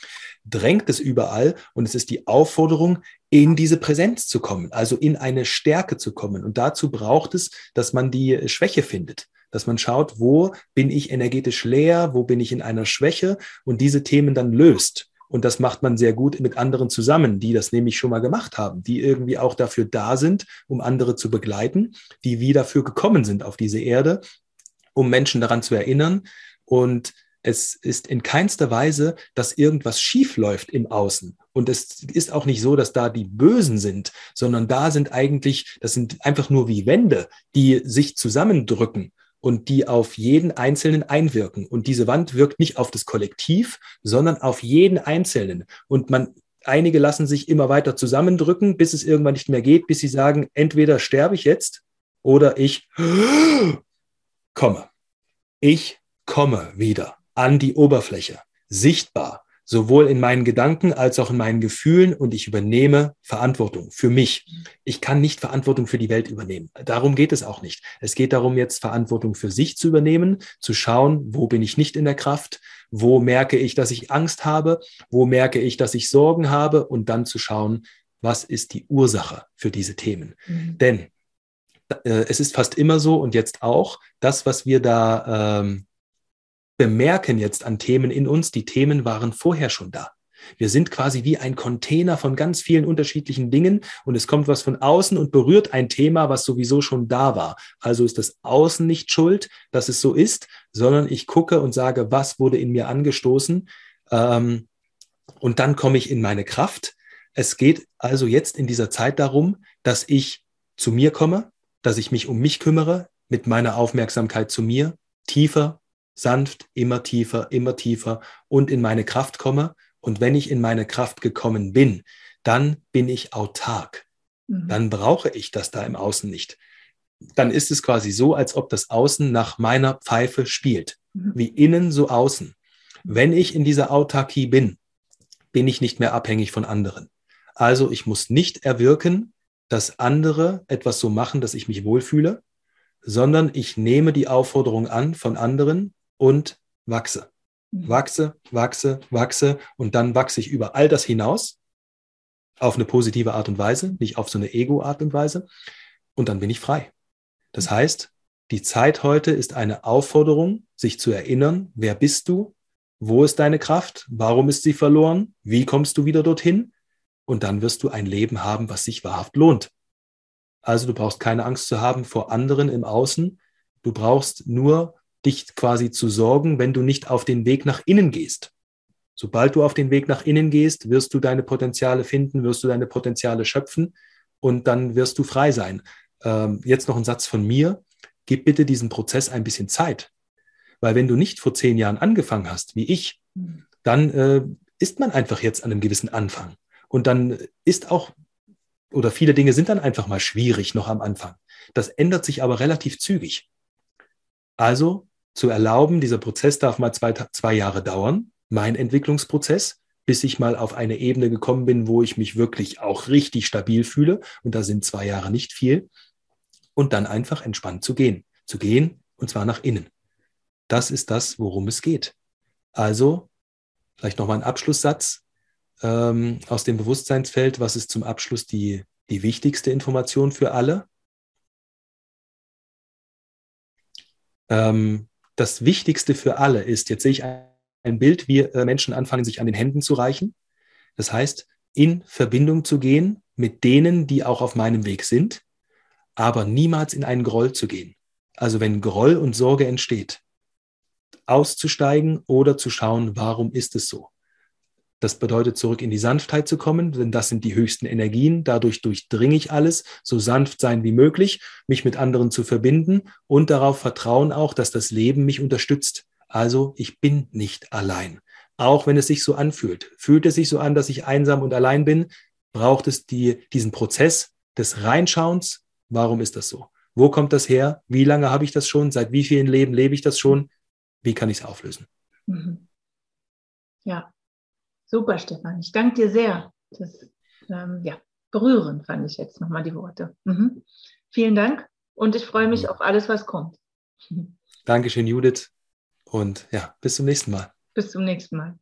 Drängt es überall und es ist die Aufforderung, in diese Präsenz zu kommen, also in eine Stärke zu kommen. Und dazu braucht es, dass man die Schwäche findet dass man schaut, wo bin ich energetisch leer, wo bin ich in einer Schwäche und diese Themen dann löst. Und das macht man sehr gut mit anderen zusammen, die das nämlich schon mal gemacht haben, die irgendwie auch dafür da sind, um andere zu begleiten, die wie dafür gekommen sind auf diese Erde, um Menschen daran zu erinnern. Und es ist in keinster Weise, dass irgendwas schief läuft im Außen. Und es ist auch nicht so, dass da die Bösen sind, sondern da sind eigentlich, das sind einfach nur wie Wände, die sich zusammendrücken und die auf jeden Einzelnen einwirken. Und diese Wand wirkt nicht auf das Kollektiv, sondern auf jeden Einzelnen. Und man, einige lassen sich immer weiter zusammendrücken, bis es irgendwann nicht mehr geht, bis sie sagen, entweder sterbe ich jetzt oder ich <gasps> komme. Ich komme wieder an die Oberfläche, sichtbar sowohl in meinen Gedanken als auch in meinen Gefühlen und ich übernehme Verantwortung für mich. Ich kann nicht Verantwortung für die Welt übernehmen. Darum geht es auch nicht. Es geht darum, jetzt Verantwortung für sich zu übernehmen, zu schauen, wo bin ich nicht in der Kraft, wo merke ich, dass ich Angst habe, wo merke ich, dass ich Sorgen habe und dann zu schauen, was ist die Ursache für diese Themen. Mhm. Denn äh, es ist fast immer so und jetzt auch, das, was wir da ähm, bemerken jetzt an Themen in uns, die Themen waren vorher schon da. Wir sind quasi wie ein Container von ganz vielen unterschiedlichen Dingen und es kommt was von außen und berührt ein Thema, was sowieso schon da war. Also ist das Außen nicht schuld, dass es so ist, sondern ich gucke und sage, was wurde in mir angestoßen ähm, und dann komme ich in meine Kraft. Es geht also jetzt in dieser Zeit darum, dass ich zu mir komme, dass ich mich um mich kümmere, mit meiner Aufmerksamkeit zu mir, tiefer sanft, immer tiefer, immer tiefer und in meine Kraft komme. Und wenn ich in meine Kraft gekommen bin, dann bin ich autark. Mhm. Dann brauche ich das da im Außen nicht. Dann ist es quasi so, als ob das Außen nach meiner Pfeife spielt. Mhm. Wie innen, so außen. Wenn ich in dieser Autarkie bin, bin ich nicht mehr abhängig von anderen. Also ich muss nicht erwirken, dass andere etwas so machen, dass ich mich wohlfühle, sondern ich nehme die Aufforderung an von anderen und wachse. Mhm. Wachse, wachse, wachse und dann wachse ich über all das hinaus auf eine positive Art und Weise, nicht auf so eine Ego-Art und Weise und dann bin ich frei. Das mhm. heißt, die Zeit heute ist eine Aufforderung, sich zu erinnern, wer bist du, wo ist deine Kraft, warum ist sie verloren, wie kommst du wieder dorthin und dann wirst du ein Leben haben, was sich wahrhaft lohnt. Also du brauchst keine Angst zu haben vor anderen im Außen, du brauchst nur dich quasi zu sorgen, wenn du nicht auf den Weg nach innen gehst. Sobald du auf den Weg nach innen gehst, wirst du deine Potenziale finden, wirst du deine Potenziale schöpfen und dann wirst du frei sein. Ähm, jetzt noch ein Satz von mir. Gib bitte diesem Prozess ein bisschen Zeit. Weil wenn du nicht vor zehn Jahren angefangen hast, wie ich, dann äh, ist man einfach jetzt an einem gewissen Anfang. Und dann ist auch, oder viele Dinge sind dann einfach mal schwierig noch am Anfang. Das ändert sich aber relativ zügig. Also zu erlauben, dieser Prozess darf mal zwei, zwei Jahre dauern, mein Entwicklungsprozess, bis ich mal auf eine Ebene gekommen bin, wo ich mich wirklich auch richtig stabil fühle. Und da sind zwei Jahre nicht viel. Und dann einfach entspannt zu gehen. Zu gehen und zwar nach innen. Das ist das, worum es geht. Also, vielleicht nochmal ein Abschlusssatz ähm, aus dem Bewusstseinsfeld. Was ist zum Abschluss die, die wichtigste Information für alle? Ähm, das Wichtigste für alle ist, jetzt sehe ich ein Bild, wie äh, Menschen anfangen, sich an den Händen zu reichen. Das heißt, in Verbindung zu gehen mit denen, die auch auf meinem Weg sind, aber niemals in einen Groll zu gehen. Also wenn Groll und Sorge entsteht, auszusteigen oder zu schauen, warum ist es so? Das bedeutet, zurück in die Sanftheit zu kommen, denn das sind die höchsten Energien. Dadurch durchdringe ich alles, so sanft sein wie möglich, mich mit anderen zu verbinden und darauf vertrauen auch, dass das Leben mich unterstützt. Also ich bin nicht allein. Auch wenn es sich so anfühlt. Fühlt es sich so an, dass ich einsam und allein bin, braucht es die, diesen Prozess des Reinschauens. Warum ist das so? Wo kommt das her? Wie lange habe ich das schon? Seit wie vielen Leben lebe ich das schon? Wie kann ich es auflösen? Mhm. Ja, super, Stefan. Ich danke dir sehr. Das, ähm, ja, berührend fand ich jetzt nochmal die Worte. Mhm. Vielen Dank und ich freue mich mhm. auf alles, was kommt. Dankeschön, Judith. Und ja, bis zum nächsten Mal. Bis zum nächsten Mal.